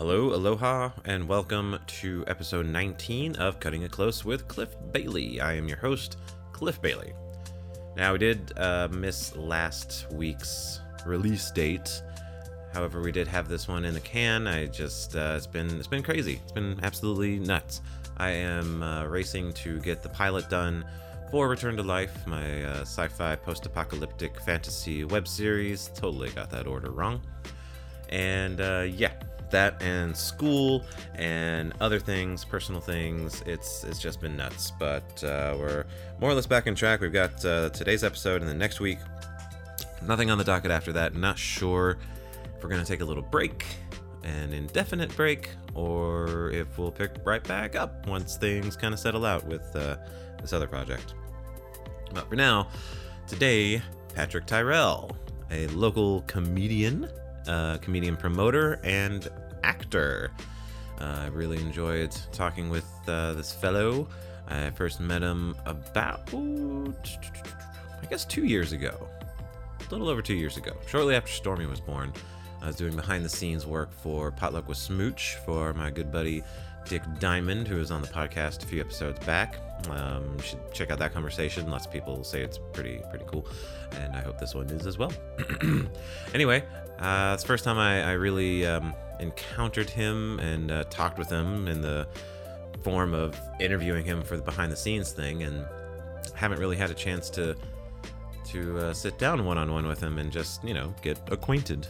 Hello, aloha, and welcome to episode 19 of Cutting It Close with Cliff Bailey. I am your host, Cliff Bailey. Now, we did uh, miss last week's release date. However, we did have this one in the can. I just uh, it's been it's been crazy. It's been absolutely nuts. I am uh, racing to get the pilot done for Return to Life, my uh, sci-fi post-apocalyptic fantasy web series. Totally got that order wrong. And uh, yeah, that and school and other things, personal things. It's it's just been nuts. But uh, we're more or less back on track. We've got uh, today's episode and then next week. Nothing on the docket after that. Not sure if we're gonna take a little break, an indefinite break, or if we'll pick right back up once things kind of settle out with uh, this other project. But for now, today, Patrick Tyrrell, a local comedian, uh, comedian promoter, and actor. Uh, I really enjoyed talking with uh, this fellow. I first met him about, I guess, two years ago. A little over two years ago, shortly after Stormy was born. I was doing behind the scenes work for Potluck with Smooch for my good buddy Dick Diamond, who was on the podcast a few episodes back. Um, you should check out that conversation. Lots of people say it's pretty pretty cool, and I hope this one is as well. anyway, uh, it's the first time I, I really um, encountered him and uh, talked with him in the form of interviewing him for the behind the scenes thing, and haven't really had a chance to to uh, sit down one on one with him and just you know get acquainted.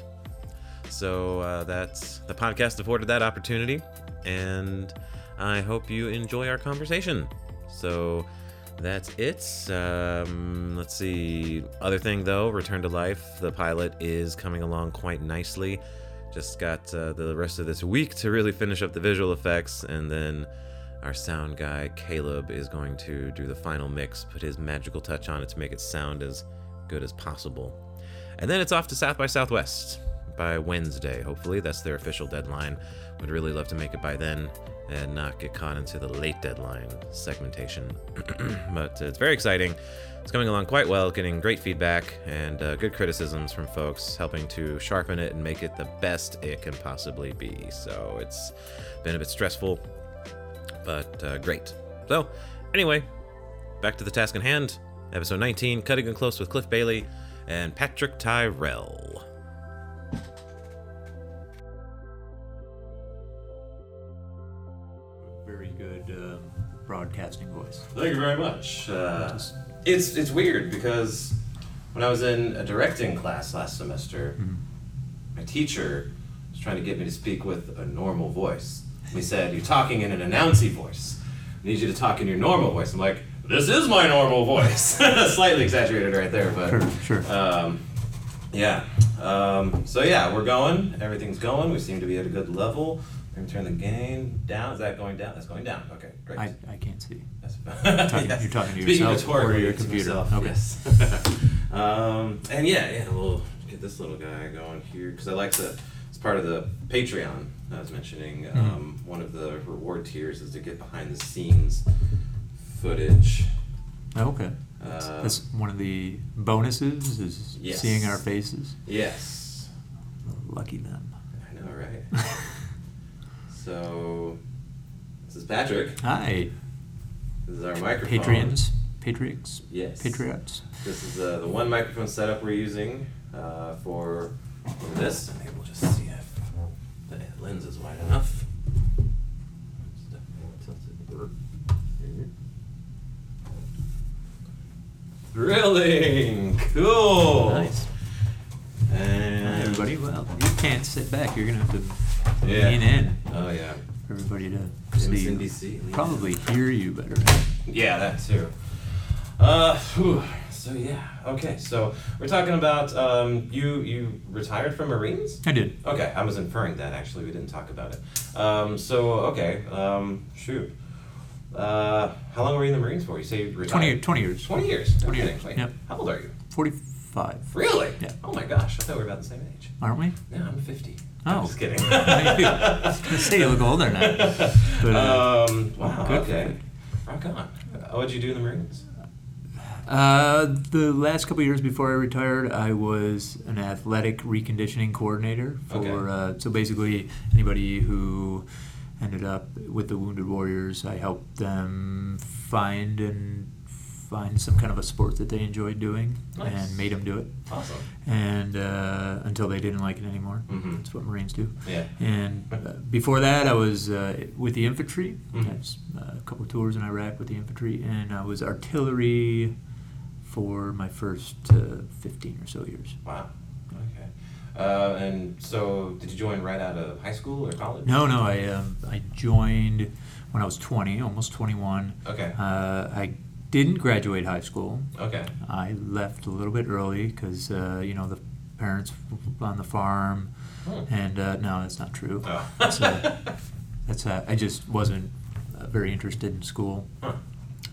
So uh, that's the podcast afforded that opportunity, and I hope you enjoy our conversation. So that's it. Um, let's see. Other thing though, Return to Life, the pilot is coming along quite nicely. Just got uh, the rest of this week to really finish up the visual effects, and then our sound guy Caleb is going to do the final mix, put his magical touch on it to make it sound as good as possible. And then it's off to South by Southwest by Wednesday. Hopefully, that's their official deadline. Would really love to make it by then and not get caught into the late deadline segmentation. but it's very exciting. It's coming along quite well, getting great feedback and uh, good criticisms from folks, helping to sharpen it and make it the best it can possibly be. So it's been a bit stressful, but uh, great. So, anyway, back to the task in hand. Episode 19 Cutting It Close with Cliff Bailey and Patrick Tyrrell. Very good um, broadcasting voice. Thank you very much. Uh, it's it's weird because when I was in a directing class last semester, my teacher was trying to get me to speak with a normal voice. He said, "You're talking in an announcey voice. I need you to talk in your normal voice." I'm like, "This is my normal voice." Slightly exaggerated right there, but Sure, sure. um, yeah. Um, so yeah, we're going. Everything's going. We seem to be at a good level. We're gonna turn the gain down. Is that going down? That's going down. Okay, great. I, I can't see. That's Talking- you're talking to Speaking yourself or rhetorically your to computer. myself, Okay. Yes. um, and yeah, yeah, we'll get this little guy going here because I like to. It's part of the Patreon I was mentioning. Mm-hmm. Um, one of the reward tiers is to get behind the scenes footage. Oh, okay. Uh, That's one of the bonuses is Yes. seeing our faces. yes, Lucky them. I know, right? so, this is Patrick. Hi, This is our microphone. Patreons, Patriots, Yes. Patriots. This is uh, the one microphone setup we're using uh, for this. Maybe we'll just see if the lens is wide enough. Drilling! Cool! Nice. And Hi, everybody. Well, you can't sit back. You're gonna have to Yeah. lean in Oh, yeah. for everybody to see. in. Probably hear you better. Yeah, that too. Uh, so yeah, okay. So we're talking about um, you. You retired from Marines. I did. Okay, I was inferring that actually. We didn't talk about it. Um, so okay, um, shoot. Uh, how long were you in the Marines for? You say you retired. 20, 20 years. Twenty years. 20 Okay, years, wait, yep. How old are you? 45. Really? Yeah. Oh my gosh, I thought we were about the same age. Aren't we? No, I'm fifty. Oh. I'm just kidding. I was gonna say you look older now. But, uh, um, wow. good for okay. you. Rock on. Uh, what'd you do in the Marines? Uh, the last couple of years before I retired, I was an athletic reconditioning coordinator for. Okay. Uh, so basically, anybody who ended up with the Wounded Warriors, I helped them find and find some kind of a sport that they enjoyed doing Nice. and made them do it. Awesome. And uh, until they didn't like it anymore, Mhm. that's what Marines do. Yeah. And uh, before that, I was uh, with the infantry. Mhm. I was, uh, a couple of tours in Iraq with the infantry, and I was artillery for my first uh, 15 or so years. Wow. Okay. Uh, and so, did you join right out of high school or college? No, no, I um, I joined when I was 20, almost 21. Okay. Uh, I didn't graduate high school. Okay. I left a little bit early because uh, you know the parents on the farm, Hmm. and uh, no, that's not true. Oh. That's, uh, that's uh, I just wasn't uh, very interested in school. Huh.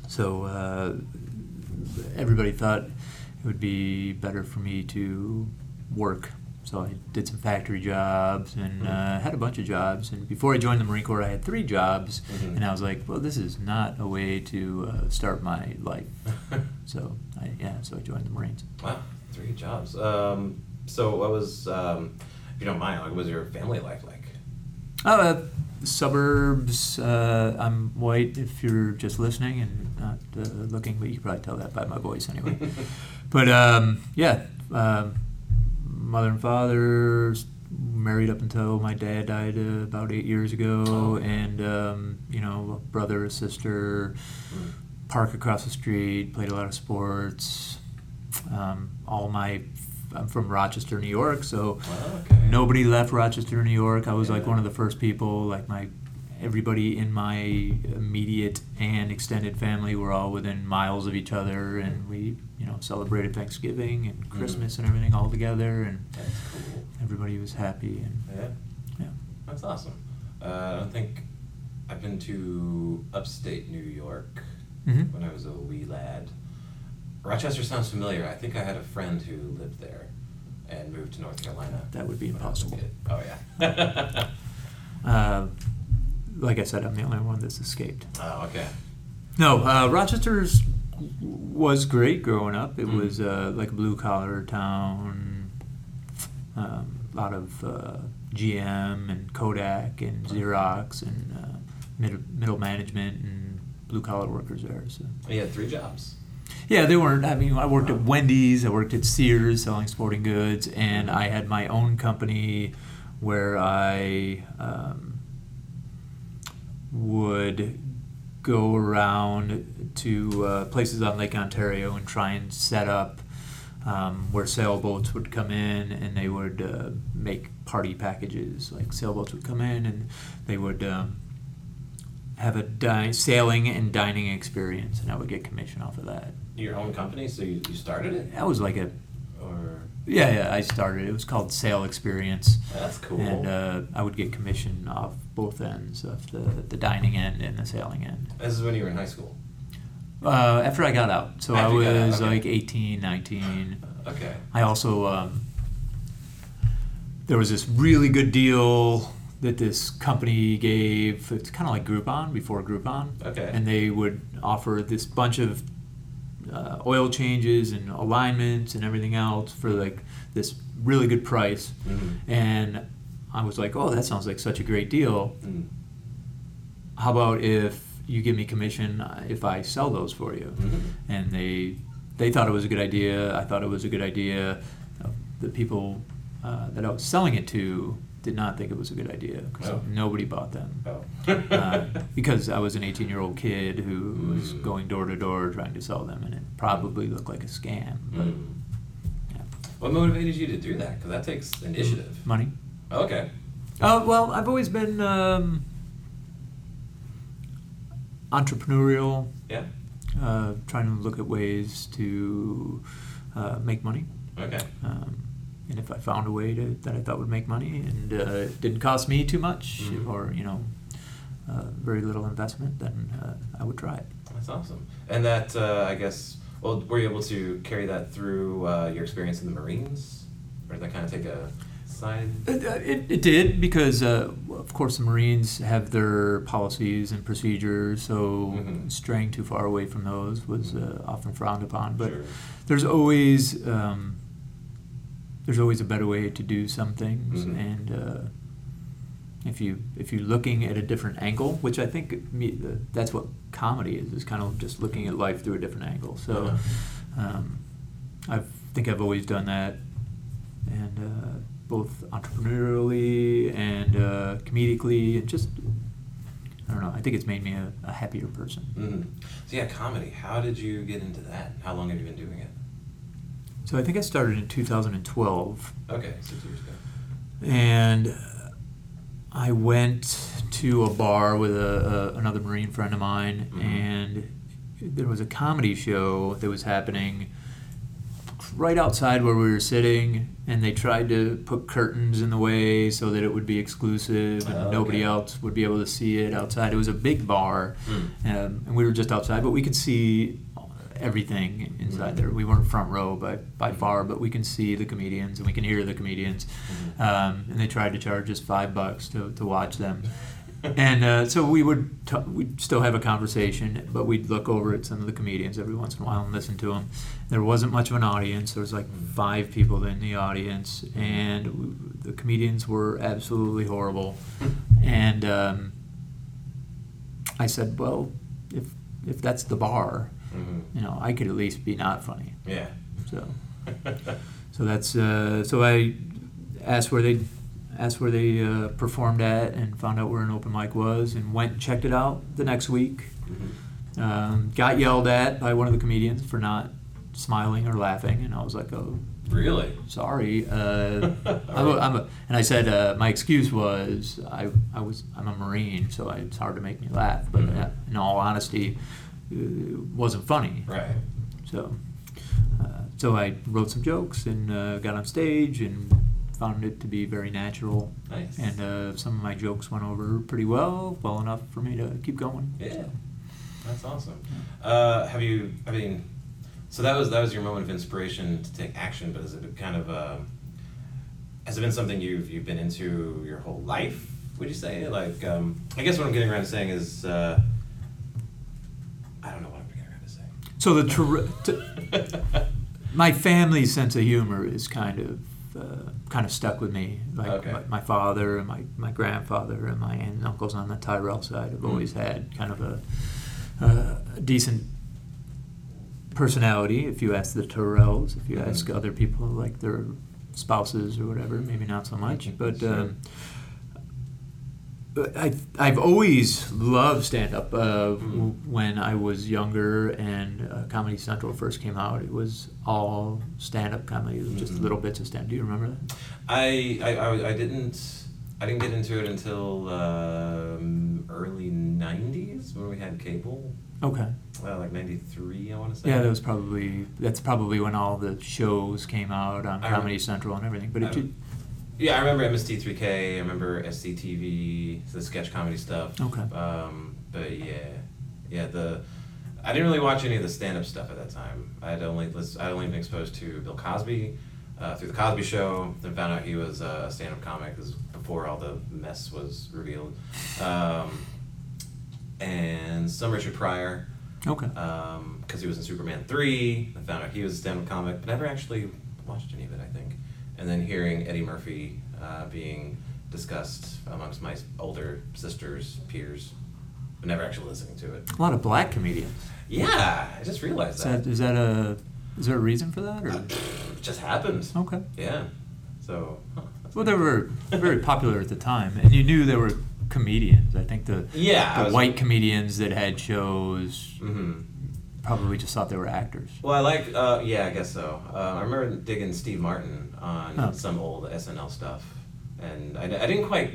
So uh, everybody thought it would be better for me to work. So I did some factory jobs and Mhm. uh, had a bunch of jobs. And before I joined the Marine Corps, I had three jobs. Mhm. And I was like, well, this is not a way to uh, start my life. So I, yeah, so I joined the Marines. wow. Three jobs. Um, so, what was, um, if you don't mind, like, what was your family life like? Uh, suburbs. Uh, I'm white. If you're just listening and not uh, looking, but you can probably tell that by my voice anyway. but um, yeah, um, mother and father married up until my dad died uh, about eight years ago, Oh. and um, you know, a brother, a sister, Mm. park across the street. Played a lot of sports. Um, all my I'm from Rochester, New York, so Wow, okay. nobody left Rochester, New York. I was like one of the first people. Like my everybody in my immediate and extended family were all within miles of each other, and we you know celebrated Thanksgiving and Christmas and everything all together, and cool. everybody was happy. And Yeah. yeah, That's awesome. Uh, I don't think I've been to upstate New York Mhm. when I was a wee lad. Rochester sounds familiar. I think I had a friend who lived there and moved to North Carolina. that would be when I was a impossible. Oh yeah. Uh, like I said, I'm the only one that's escaped. oh okay. No, uh, Rochester's was great growing up. It Mm. was uh, like a blue collar town. Um, a lot of uh, GM and Kodak and Xerox and uh, middle, middle management and blue collar workers there. So You had three jobs. yeah, they weren't. I mean, I worked at Wendy's. I worked at Sears selling sporting goods, and I had my own company where I um, would go around to uh, places on Lake Ontario and try and set up um, where sailboats would come in and they would uh, make party packages. Like sailboats would come in and they would um, have a di- sailing and dining experience, and I would get commission off of that. Your own company, so you, you started it, That was like a or yeah, yeah. I started. It was called Sail Experience, that's cool. and uh, I would get commission off both ends of the the dining end and the sailing end. this is when you were in high school. Uh, after I got out, so I After you got out, was okay. like 18, 19. Okay. I also um, there was this really good deal that this company gave. It's kind of like Groupon before Groupon, Okay. and they would offer this bunch of uh, oil changes and alignments and everything else for like this really good price. Mhm. And I was like, oh, that sounds like such a great deal. Mm. How about if you give me commission uh, if I sell those for you? Mhm. And they they thought it was a good idea. I thought it was a good idea. The people uh, that I was selling it to did not think it was a good idea because Oh. nobody bought them. Oh. uh, because I was an 18 year old kid who was Mm. going door to door trying to sell them, and it probably looked like a scam. But Mm. yeah. What motivated you to do that? Because that takes initiative. money. Okay. Oh well, I've always been um, entrepreneurial, Yeah. uh, trying to look at ways to uh, make money. Okay. Um, and if I found a way to, that I thought would make money and uh, it didn't cost me too much, Mhm. or you know, uh, very little investment, then uh, I would try it. That's awesome. And that, uh, I guess, well, were you able to carry that through uh, your experience in the Marines? Or did that kind of take a side? It, uh, it, it did because, uh, of course, the Marines have their policies and procedures, so Mhm. straying too far away from those was uh, often frowned upon. But Sure. there's always um, there's always a better way to do some things, Mhm. and uh, if you if you're looking at a different angle, which I think me, uh, that's what comedy is, is kind of just looking at life through a different angle. So Uh-huh. um, I think I've always done that, and uh, both entrepreneurially and uh, comedically, and just I don't know. I think it's made me a, a happier person. Mhm. So yeah, comedy. How did you get into that? How long have you been doing it? So I think I started in 2012. Okay, six years ago. and I went to a bar with a, a another Marine friend of mine, Mhm. and there was a comedy show that was happening right outside where we were sitting, and they tried to put curtains in the way so that it would be exclusive and Oh, nobody okay. else would be able to see it outside. It was a big bar, Mm. um, and we were just outside, but we could see everything inside there. We weren't front row by, by far, but we can see the comedians and we can hear the comedians. Mhm. Um, and they tried to charge us five bucks to, to watch them. And uh, so we would t- we'd still have a conversation, but we'd look over at some of the comedians every once in a while and listen to them. There wasn't much of an audience. There was like five people in the audience, and w- the comedians were absolutely horrible. And um, I said, well, if if that's the bar, Mhm. you know, I could at least be not funny. Yeah. So. So that's uh, so I asked where they asked where they uh, performed at and found out where an open mic was and went and checked it out the next week. Mhm. Um, got yelled at by one of the comedians for not smiling or laughing, and I was like, "Oh, Really? sorry." Uh, I'm, a, I'm a, and I said uh, my excuse was I, I was I'm a Marine, so I, it's hard to make me laugh. But Mhm. uh, in all honesty, wasn't funny. Right. So, uh, so I wrote some jokes and uh, got on stage and found it to be very natural. Nice. And uh, some of my jokes went over pretty well, well enough for me to keep going. Yeah. That's awesome. Uh, have you? I mean, so that was that was your moment of inspiration to take action. But has it been kind of uh, has it been something you've you've been into your whole life? Would you say? Like, um, I guess what I'm getting around to saying is, uh, I don't know what I'm around to saying. So the ter- t- my family's sense of humor is kind of uh, kind of stuck with me. Like Okay. my, my father and my, my grandfather and my aunt and uncles on the Tyrrell side have Mm. always had kind of a, uh, a decent personality. If you ask the Tyrrells, if you Mhm. ask other people like their spouses or whatever, maybe not so much. But um, I, I've always loved stand up. Uh, w- when I was younger and uh, Comedy Central first came out, it was all stand up comedy, just Mhm. little bits of stand up. Do you remember that? I, I, I, I didn't I didn't get into it until um, early '90s when we had cable. Okay. Well, like '93, I want to say. Yeah, that was probably that's probably when all the shows came out on I Comedy rem- Central and everything. But it, Yeah, I remember MST3K. I remember SCTV, the sketch comedy stuff. Okay. Um, but yeah, yeah. The I didn't really watch any of the stand-up stuff at that time. I had only I'd only been exposed to Bill Cosby uh, through the Cosby Show. Then found out he was a stand-up comic. This was before all the mess was revealed. Um, and some Richard Pryor okay. because he was in Superman 3. I found out he was a stand up comic, but never actually watched any of it, I think. And then hearing Eddie Murphy uh, being discussed amongst my older sisters, peers, but never actually listening to it. a lot of black comedians. Yeah, I just realized Is that. that is that a is there a reason for that or? It just happens? Okay. Yeah. So. huh, Well, they were very popular at the time, and you knew they were comedians. I think the Yeah, the was- white comedians that had shows hmm probably just thought they were actors. Well, I like, uh, yeah, I guess so. Uh, I remember digging Steve Martin on some old SNL stuff, and I, I didn't quite.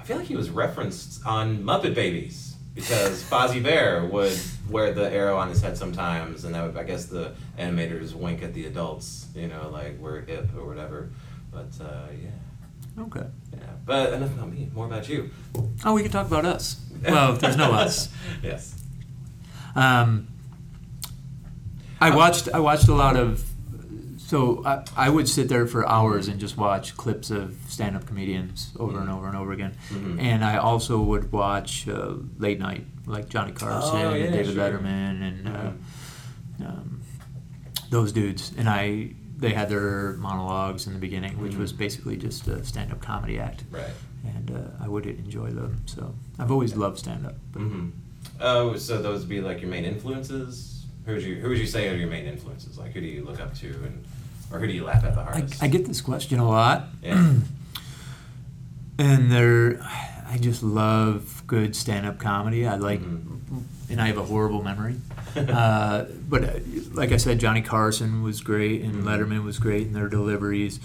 I feel like he was referenced on Muppet Babies because Fozzie Bear would wear the arrow on his head sometimes, and that would, I guess, the animators wink at the adults, you know, like we're hip or whatever. But uh, yeah, Okay. yeah. But enough about me. More about you. Oh, we could talk about us. Well, there's no us. yes. Um, I watched I watched a lot of so I, I would sit there for hours and just watch clips of stand-up comedians over and Mhm. over and over again. Mhm. And I also would watch uh, late night, like Johnny Carson Oh, yeah, and David sure. Letterman and Mhm. uh, um, those dudes. And I they had their monologues in the beginning, which was Mhm. basically just a stand-up comedy act. Right. And uh, I would enjoy them. So I've always loved stand-up. but- Mm-hmm. Oh, so those would be like your main influences. Who would you Who would you say are your main influences? Like who do you look up to, and or who do you laugh at the hardest? I get this question a lot. Yeah. and they're, I just love good stand-up comedy. I like, Mhm. and I have a horrible memory. uh, but uh, like I said, Johnny Carson was great, and Mhm. Letterman was great in their deliveries,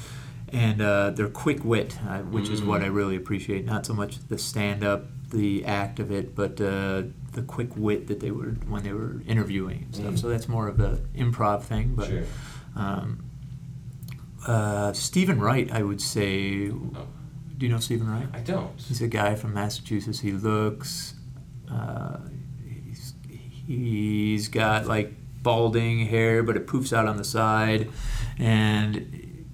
and uh, their quick wit, uh, which is what I Mhm. really appreciate. Not so much the stand-up, the act of it, but uh, the quick wit that they were when they were interviewing and stuff. Mhm. So that's more of a improv thing, but. sure. Um, uh, Steven Wright, I would say. Oh, Do you know Steven Wright? I don't. He's a guy from Massachusetts. He looks. Uh, he's, he's got like balding hair, but it poofs out on the side, and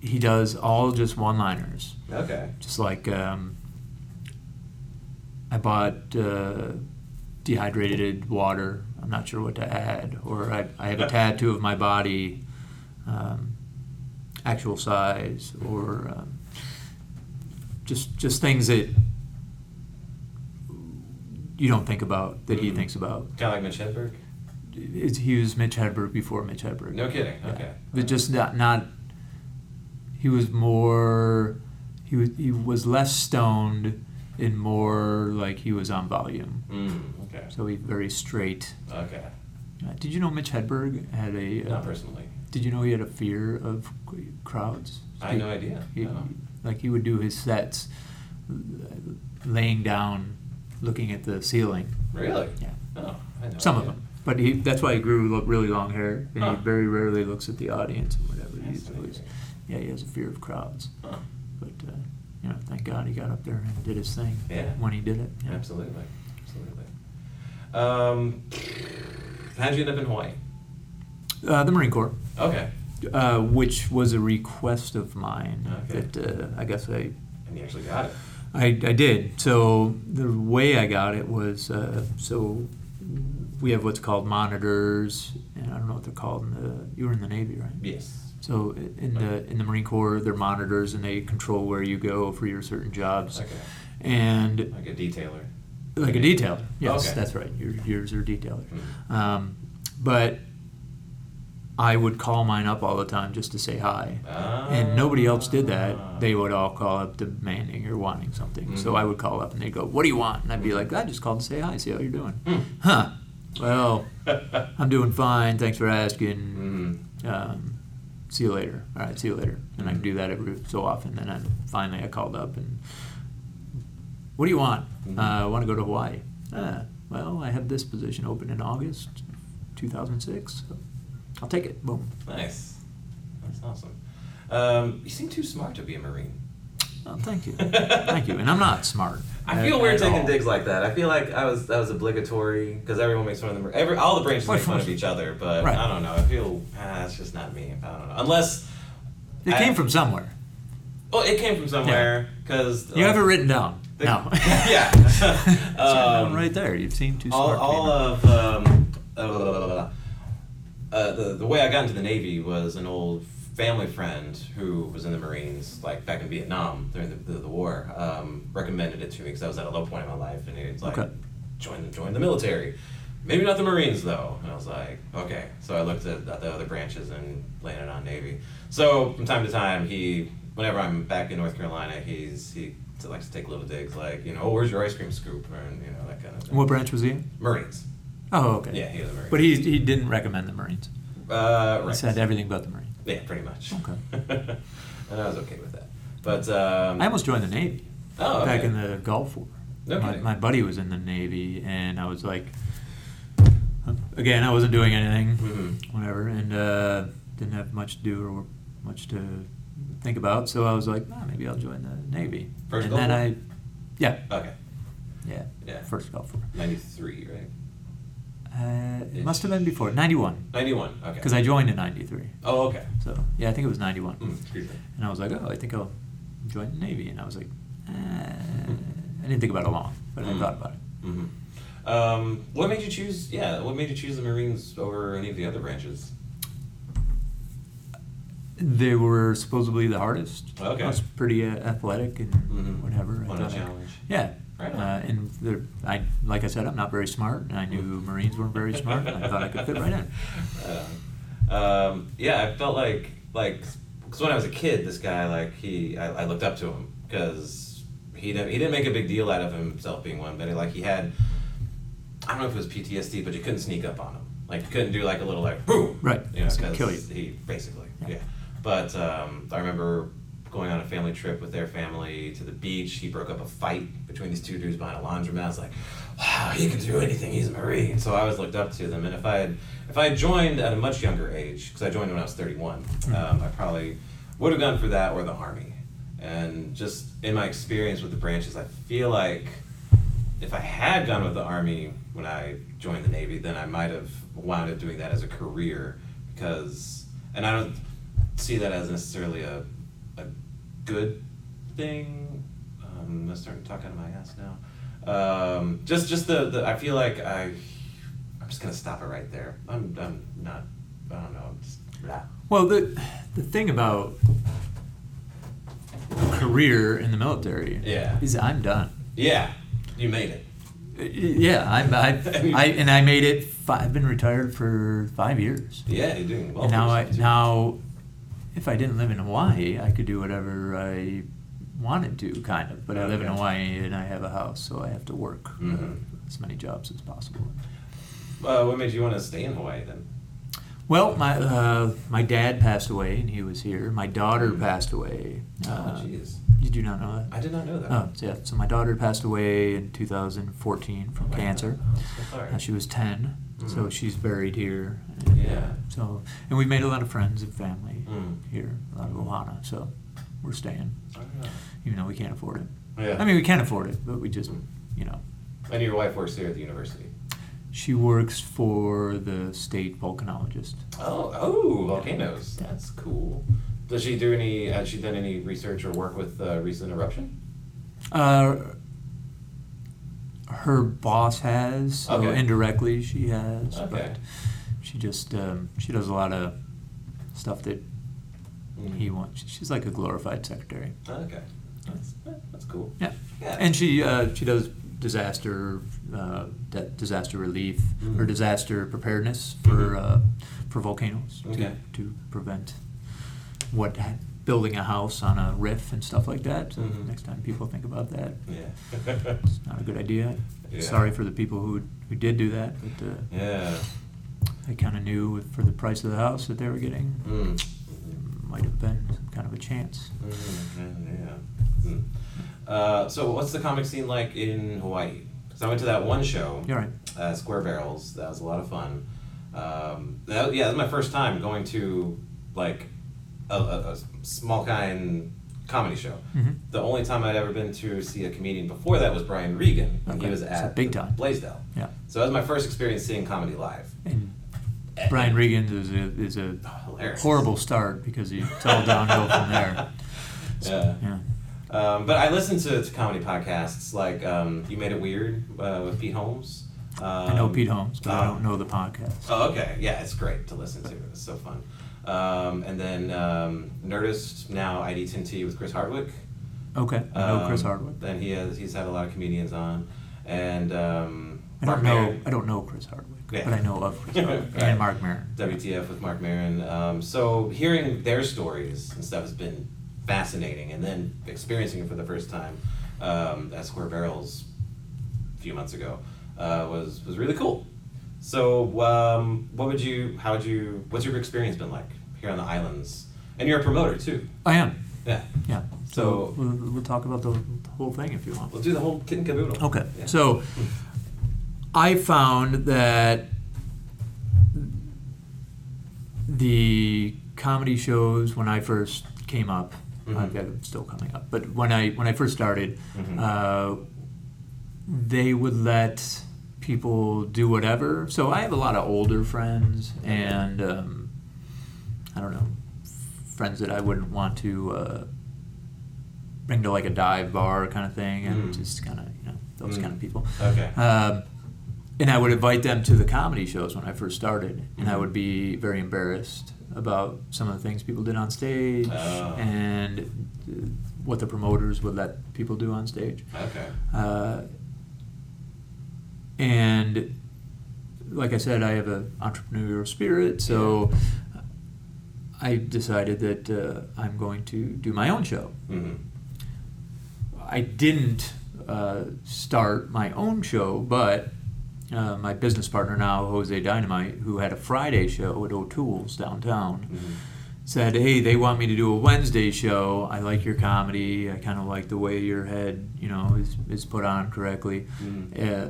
he does all just one-liners. Okay. Just like um, I bought uh, dehydrated water. I'm not sure what to add, or I, I have a tattoo of my body, um, actual size, or um, just just things that you don't think about that he Mhm. thinks about. Kind of like Mitch Hedberg. It's, he was Mitch Hedberg before Mitch Hedberg. No kidding. Yeah. Okay. But just not, not he was more he was he was less stoned and more like he was on volume. Mm, okay. So he's very straight. Okay. Uh, did you know Mitch Hedberg had a? Not Uh, personally. did you know he had a fear of crowds? I had no idea. He, No. Like he would do his sets, uh, laying down, looking at the ceiling. Really? Yeah. Oh, I had no Some of them. But he, that's why he grew really long hair, and Huh. he very rarely looks at the audience or whatever. He's always, yeah, he has a fear of crowds. Huh. But uh, you know, thank God he got up there and did his thing. Yeah. When he did it. Yeah. Absolutely. Absolutely. Um, how'd you end up in Hawaii? Uh, the Marine Corps, Okay. uh, which was a request of mine Okay. that uh, I guess I, And you actually got it. I I did. So the way I got it was uh, so we have what's called monitors, and I don't know what they're called. In the you were in the Navy, right? Yes. So in the in the Marine Corps, they're monitors, and they control where you go for your certain jobs. Okay. And Like a detailer. like a detailer, yes, Okay. that's right. Your, yours are detailer. Mhm. Um, but I would call mine up all the time just to say hi. And nobody else did Ah. that. They would all call up demanding or wanting something. So Mhm. I would call up and they'd go, What do you want? And I'd be like, I just called to say hi, see how you're doing. Hmm. Huh. Well, I'm doing fine. Thanks for asking. Mhm. Um, see you later. All right, see you later. And I Mhm. do that every so often. Then I finally I called up and, What do you want? Mhm. Uh, I want to go to Hawaii. Ah, well, I have this position open in August 2006. So I'll take it. Boom. Nice. That's awesome. Um, you seem too smart to be a Marine. Oh, thank you. thank you. And I'm not smart. I at- feel weird at taking all. digs like that. I feel like I was that was obligatory because everyone makes fun of them. Every all the branches make fun of each other, but Right. I don't know. I feel ah, that's just not me. I don't know. Unless It I- came from somewhere. well, it came from somewhere because You have it written down. the- no. yeah. it's written down Um, right there. You've seen two all, smart all people. of um, uh, uh, the the way I got into the Navy was an old family friend who was in the Marines, like back in Vietnam during the, the, the war. Um, recommended it to me because I was at a low point in my life, and he was like, Okay. join join the military. Maybe not the Marines though. And I was like, okay. So I looked at, at the other branches and landed on Navy. So from time to time, he, whenever I'm back in North Carolina, he's he likes to take little digs, like you know, oh, where's your ice cream scoop, and you know that kind of thing. what branch was he in? Marines. Oh, okay. Yeah, he was a Marine. But he, he didn't recommend the Marines. uh, He said everything but the Marines. Yeah, pretty much. Okay. and I was okay with that. But um, I almost joined the Navy oh, okay. back in the Gulf War. No my, kidding. my buddy was in the Navy, and I was like, again, I wasn't doing anything, Mhm. whatever, and uh, didn't have much to do or much to think about. So I was like, ah, maybe I'll join the Navy. First and Gulf then War? I, yeah, Okay. yeah, Yeah. first Gulf War. Ninety three, right? Uh, it must have been before '91 91. Okay. because I joined in '93. Oh, okay. So yeah, I think it was '91. Mm, excuse me. And I was like, oh, I think I'll join the Navy. And I was like, eh. I didn't think about it long, but I Mm. thought about it. hmm Um, what made you choose? Yeah, what made you choose the Marines over any of the other branches? They were supposedly the hardest. Okay. I was pretty uh, athletic and Mhm. whatever. I What a thought I- challenge. yeah. Right on. Uh, and they're- I, like I said, I'm not very smart, and I knew Marines weren't very smart. And I thought I could fit right in. Um, yeah, I felt like like because when I was a kid, this guy like he I, I looked up to him because he didn't, he didn't make a big deal out of himself being one, but like he had I don't know if it was PTSD, but you couldn't sneak up on him. Like you couldn't do like a little like boom, Right. You know, because kill you. he basically Yeah. yeah. But um, I remember going on a family trip with their family to the beach. He broke up a fight between these two dudes behind a laundromat. I was like, wow, he can do anything. He's a Marine. So I always looked up to them. And if I had, if I had joined at a much younger age, because I joined when I was 31, um, I probably would have gone for that or the Army. And just in my experience with the branches, I feel like if I had gone with the Army when I joined the Navy, then I might have wound up doing that as a career because, and I don't see that as necessarily a good thing. Um, I'm starting to talk out of my ass now. Um, just, just the, the, I feel like I, I'm just gonna stop it right there. I'm, I'm not, I don't know. I'm just, blah. Well, the the thing about a career in the military Yeah. is I'm done. Yeah, you made it. Uh, Yeah, I'm, I, I, and I made it. Five, I've been retired for five years. Yeah, you're doing well. and now I now, if I didn't live in Hawaii, I could do whatever I wanted to, kind of. But I live in Hawaii and I have a house, so I have to work Mhm. as many jobs as possible. Well, what made you want to stay in Hawaii then? Well, my uh, my dad passed away, and he was here. My daughter Mm. passed away. Oh, Uh, jeez. you not know that? I did not know that. Oh, so yeah. So my daughter passed away in 2014 from Oh my cancer. Oh, so sorry. Uh, she was 10, so Mhm. she's buried here. And, Yeah. so, and we made a lot of friends and family Mm. here, a lot of Ohana. So, we're staying, Oh, yeah. even though we can't afford it. Yeah. I mean, we can't afford it, but we just, you know. And your wife works here at the university. She works for the state volcanologist. Oh, oh, volcanoes. That's cool. Does she do any? Has she done any research or work with uh, recent eruption? Uh, her boss has, so Okay. indirectly she has, Okay. but she just um, she does a lot of stuff that Mm. he wants. She's like a glorified secretary. Okay, that's that's cool. Yeah, Yeah. and she uh, she does disaster uh, de- disaster relief or Mhm. disaster preparedness for Mhm. uh, for volcanoes Okay. to to prevent what ha- building a house on a riff and stuff like that. So Mhm. next time people think about that, Yeah. it's not a good idea. Yeah. Sorry for the people who who did do that, but uh, yeah. I kind of knew for the price of the house that they were getting, Mm. might have been some kind of a chance. Mm, yeah. Mm. Uh, so, what's the comic scene like in Hawaii? Because I went to that one show, You're right. uh, Square Barrels. That was a lot of fun. Um, that, yeah, that was my first time going to like a, a, a small kind comedy show. Mhm. The only time I'd ever been to see a comedian before that was Brian Regan. Okay, he was so at big time. Blaisdell. Yeah. So that was my first experience seeing comedy live. And Brian Regan is a, is a hilarious. horrible start because he, it's all downhill from there. Yeah. Yeah. Um, but I listen to, to comedy podcasts like um, You Made It Weird uh, with Pete Holmes. Um, I know Pete Holmes, but I oh. don't know the podcast. Oh, okay. Yeah, it's great to listen to. It's so fun. Um, and then um, Nerdist, now ID 10T with Chris Hardwick. Okay, I know Chris Um, Hardwick. Then he has he's had a lot of comedians on, and um, I Mark don't know. Maron. I don't know Chris Hardwick, Yeah. but I know of Chris Hardwick Right. and Mark Maron. WTF with Mark Maron. Um, so hearing their stories and stuff has been fascinating, and then experiencing it for the first time um, at Square Barrels a few months ago uh, was was really cool. So um, what would you? How would you? What's your experience been like here on the islands? And you're a promoter too. I am. Yeah. Yeah. So- we'll, we'll talk about the, the whole thing if you want. We'll do the whole kit and caboodle. Okay. Yeah. So I found that the comedy shows when I first came up, Mhm. I've got them still coming up, but when I when I first started, Mhm. uh, they would let people do whatever. So I have a lot of older friends, and um, I don't know, friends that I wouldn't want to uh, bring to like a dive bar kind of thing, and Mm. just kind of you know those Mm. kind of people. Okay. Um, and I would invite them to the comedy shows when I first started, and I Mhm. would be very embarrassed about some of the things people did on stage Oh. and uh, what the promoters would let people do on stage. Okay. Uh, and like I said, I have an entrepreneurial spirit, so I decided that uh, I'm going to do my own show. Mm-hmm. I didn't uh, start my own show, but uh, my business partner now, Jose Dynamite, who had a Friday show at O'Toole's downtown, Mm-hmm. said, "Hey, they want me to do a Wednesday show. I like your comedy. I kind of like the way your head, you know, is, is put on correctly. Mm-hmm. Uh,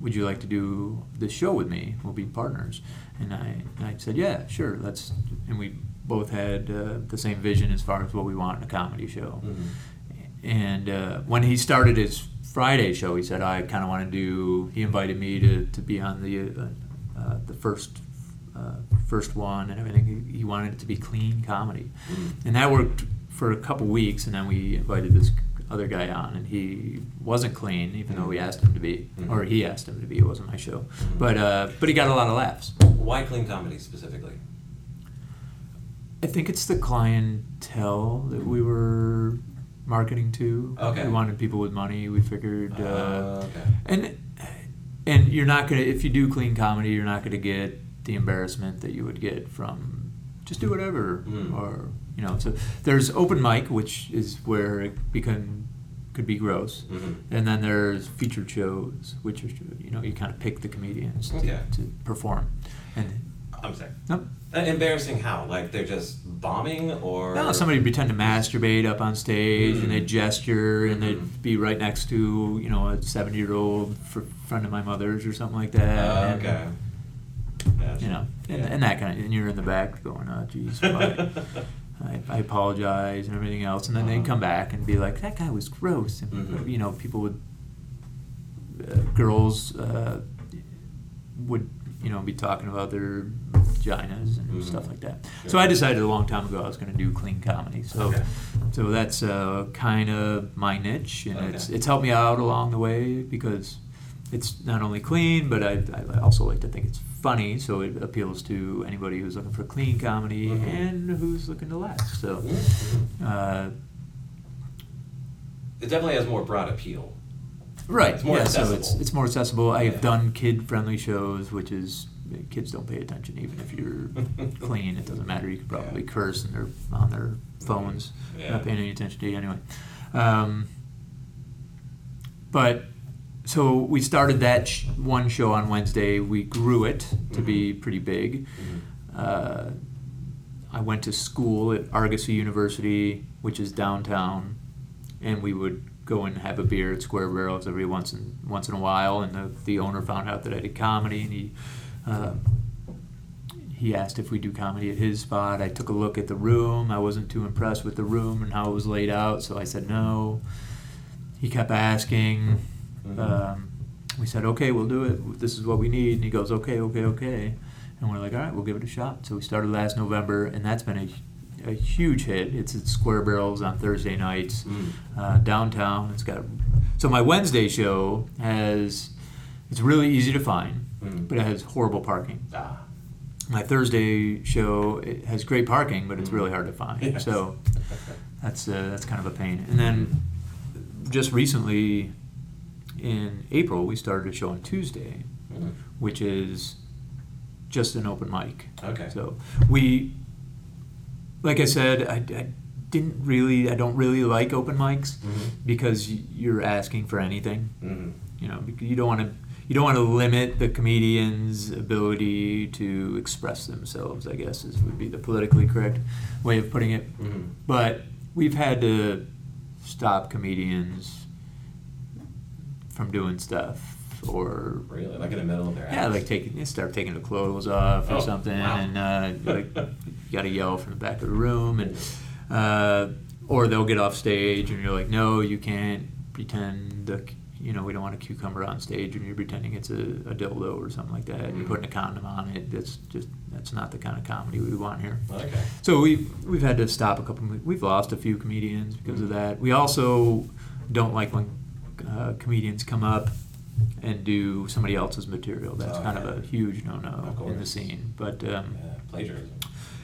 would you like to do this show with me? We'll be partners." And I, and I said, "Yeah, sure. Let's." And we both had uh, the same vision as far as what we want in a comedy show. Mm-hmm. And uh, when he started his Friday show, he said, "I kind of want to do." He invited me to, to be on the uh, uh, the first uh, first one and everything. He, he wanted it to be clean comedy, Mm-hmm. and that worked for a couple weeks. And then we invited this other guy on, and he wasn't clean, even though we asked him to be, or he asked him to be. It wasn't my show, but uh, but he got a lot of laughs. Why clean comedy specifically? I think it's the clientele that we were marketing to. Okay. We wanted people with money. We figured, uh, Uh, okay. and and you're not gonna if you do clean comedy, you're not gonna get the embarrassment that you would get from just do whatever Mm. or you know. So there's open mic, which is where it become could be gross. Mm-hmm. And then there's featured shows, which are you know you kind of pick the comedians to, to perform, and I'm sorry. nope, Uh, embarrassing how? Like they're just bombing or? No, somebody would pretend to masturbate up on stage, and Mm. they'd gesture, and Mhm. they'd be right next to you know a seventy-year-old fr- friend of my mother's or something like that. Uh, and, okay. Gotcha. You know, and, Yeah. and that kind of, and you're in the back going, "Oh, geez. I, I apologize," and everything else, and then they'd Uh-huh. come back and be like, "That guy was gross," and Mhm. you know, people would, uh, girls uh, would you know be talking about their vaginas and Mhm. stuff like that. So I decided a long time ago I was going to do clean comedy. So. Okay. So that's uh, kind of my niche, and it's Okay. it's helped me out along the way because it's not only clean, but I, I also like to think it's funny, so it appeals to anybody who's looking for clean comedy Mhm. and who's looking to laugh. So Mhm. uh, It definitely has more broad appeal. Right, It's more yeah, so it's it's more accessible. I've Yeah. done kid-friendly shows, which is kids don't pay attention even if you're clean. It doesn't matter. You can probably Yeah. curse and they're on their phones. They're Yeah. not paying any attention to you anyway. Um, but so we started that sh- one show on Wednesday. We grew it to be pretty big. Mhm. Uh, I went to school at Argosy University, which is downtown, and we would go and have a beer at Square Barrels every once in once in a while. And the, the owner found out that I did comedy, and he uh, he asked if we do comedy at his spot. I took a look at the room. I wasn't too impressed with the room and how it was laid out, so I said no. He kept asking. Mhm. Um, we said, okay, we'll do it. This is what we need. And he goes, okay, okay, okay. And we're like, all right, we'll give it a shot. So we started last November, and that's been a, a huge hit. It's at Square Barrels on Thursday nights Mm. uh, downtown. It's got so my Wednesday show has it's really easy to find, Mm. but it has horrible parking. Ah. My Thursday show it has great parking, but it's really hard to find. Yes. So that's uh, that's kind of a pain. And then just recently, in April, we started a show on Tuesday, Mm. which is just an open mic. Okay. So we, like I said, I, I didn't really, I don't really like open mics Mhm. because you're asking for anything. Mhm. You know, you don't want to, you don't want to limit the comedian's ability to express themselves. I guess is would be the politically correct way of putting it. Mhm. But we've had to stop comedians from doing stuff or Really? Like in the middle of their yeah, like taking start taking the clothes off or Oh, something, wow. and uh, like you got to yell from the back of the room, and uh, or they'll get off stage and you're like, no, you can't pretend the you know, we don't want a cucumber on stage and you're pretending it's a, a dildo or something like that. and You're putting a condom on it. That's just that's not the kind of comedy we want here. Okay. So we've we've had to stop a couple. We've lost a few comedians because of that. We also don't like when uh, comedians come up and do somebody else's material. That's Oh, kind of a huge no Of no in the scene. But um, Yeah, plagiarism.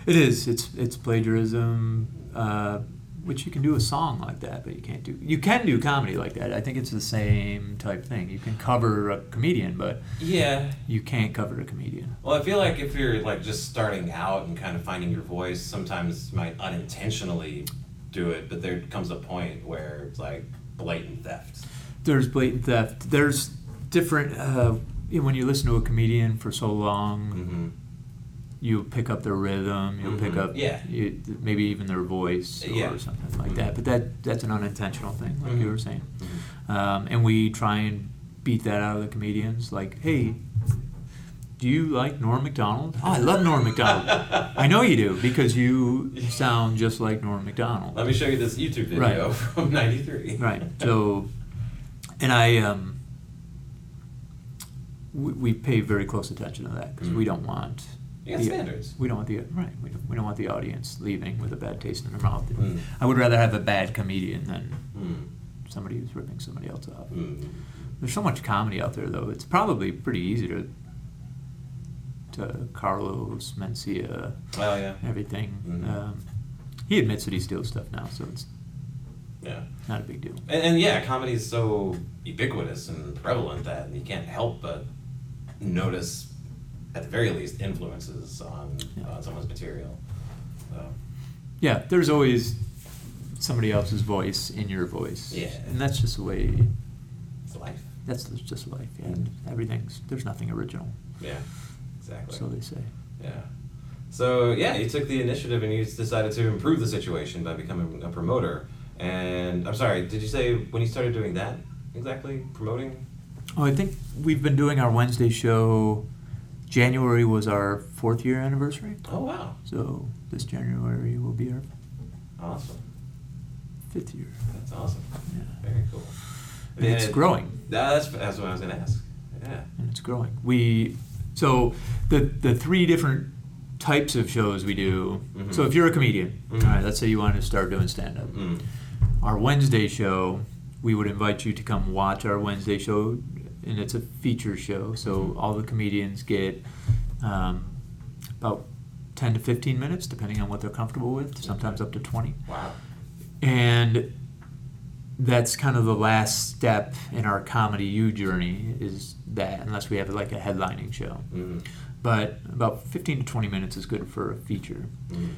It is. It's it's plagiarism, uh, which you can do a song like that, but you can't do. You can do comedy like that. I think it's the same type thing. You can cover a comedian, but Yeah. you can't cover a comedian. Well, I feel like if you're like just starting out and kind of finding your voice, sometimes you might unintentionally do it, but there comes a point where it's like blatant theft. There's blatant theft. There's different. Uh, when you listen to a comedian for so long, Mm-hmm. You pick up their rhythm. You'll pick Mhm. up Yeah. you, maybe even their voice or Yeah. something like that. But that that's an unintentional thing, like you Mhm. were saying. Um, and we try and beat that out of the comedians. Like, hey, do you like Norm Macdonald? Oh, I love Norm Macdonald. I know you do because you sound just like Norm Macdonald. Let me show you this YouTube video Right. from '93. Right. So, and I, um, we, we pay very close attention to that because we Mm. don't want. You the- standards. We don't want the right. We don't, we don't want the audience leaving with a bad taste in their mouth. Mm. I would rather have a bad comedian than Mm. somebody who's ripping somebody else off. Mm. There's so much comedy out there, though. It's probably pretty easy to to Carlos Mencia, Oh yeah. everything. Mhm. Um, he admits that he steals stuff now, so it's Yeah. not a big deal. And, and yeah, comedy is so ubiquitous and prevalent that you can't help but notice, at the very least, influences on, on uh, someone's material. So, Yeah, there's always somebody else's voice in your voice. Yeah. and that's just the way. it's life. That's just life. And everything's there's nothing original. Yeah, exactly. So they say. Yeah. So yeah, you took the initiative and you decided to improve the situation by becoming a promoter. And I'm sorry, did you say when you started doing that exactly promoting? Oh, I think we've been doing our Wednesday show. January was our fourth year anniversary. Oh wow, So this January will be our awesome. fifth year. That's awesome. Yeah. Very cool. And it's growing. That's that's what I was gonna ask. Yeah. and it's growing. We so the the three different types of shows we do. Mhm. So if you're a comedian, Mhm. all right, let's say you want to start doing stand up. Mm. Our Wednesday show, we would invite you to come watch our Wednesday show, and it's a feature show. So all the comedians get um, about ten to fifteen minutes, depending on what they're comfortable with. Sometimes up to twenty. Wow. And that's kind of the last step in our comedy U journey is that unless we have like a headlining show. Mm. But about 15 to 20 minutes is good for a feature. Mm.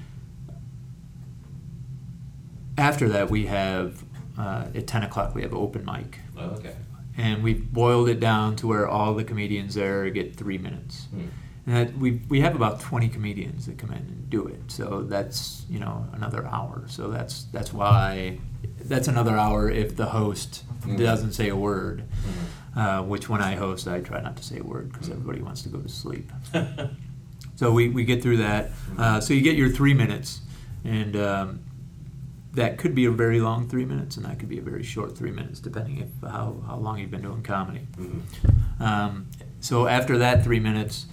After that, we have uh, at 10 o'clock we have open mic, Oh, okay. And we've boiled it down to where all the comedians there get three minutes. Mm. And that we we have about 20 comedians that come in and do it. So that's you know another hour. So that's that's why that's another hour if the host Mhm. doesn't say a word. Mhm. Uh, which when I host, I try not to say a word because Mhm. everybody wants to go to sleep. So we, we get through that. Uh, so you get your three minutes, and um, that could be a very long three minutes, and that could be a very short three minutes, depending if how, how long you've been doing comedy. Mhm. Um, so after that three minutes,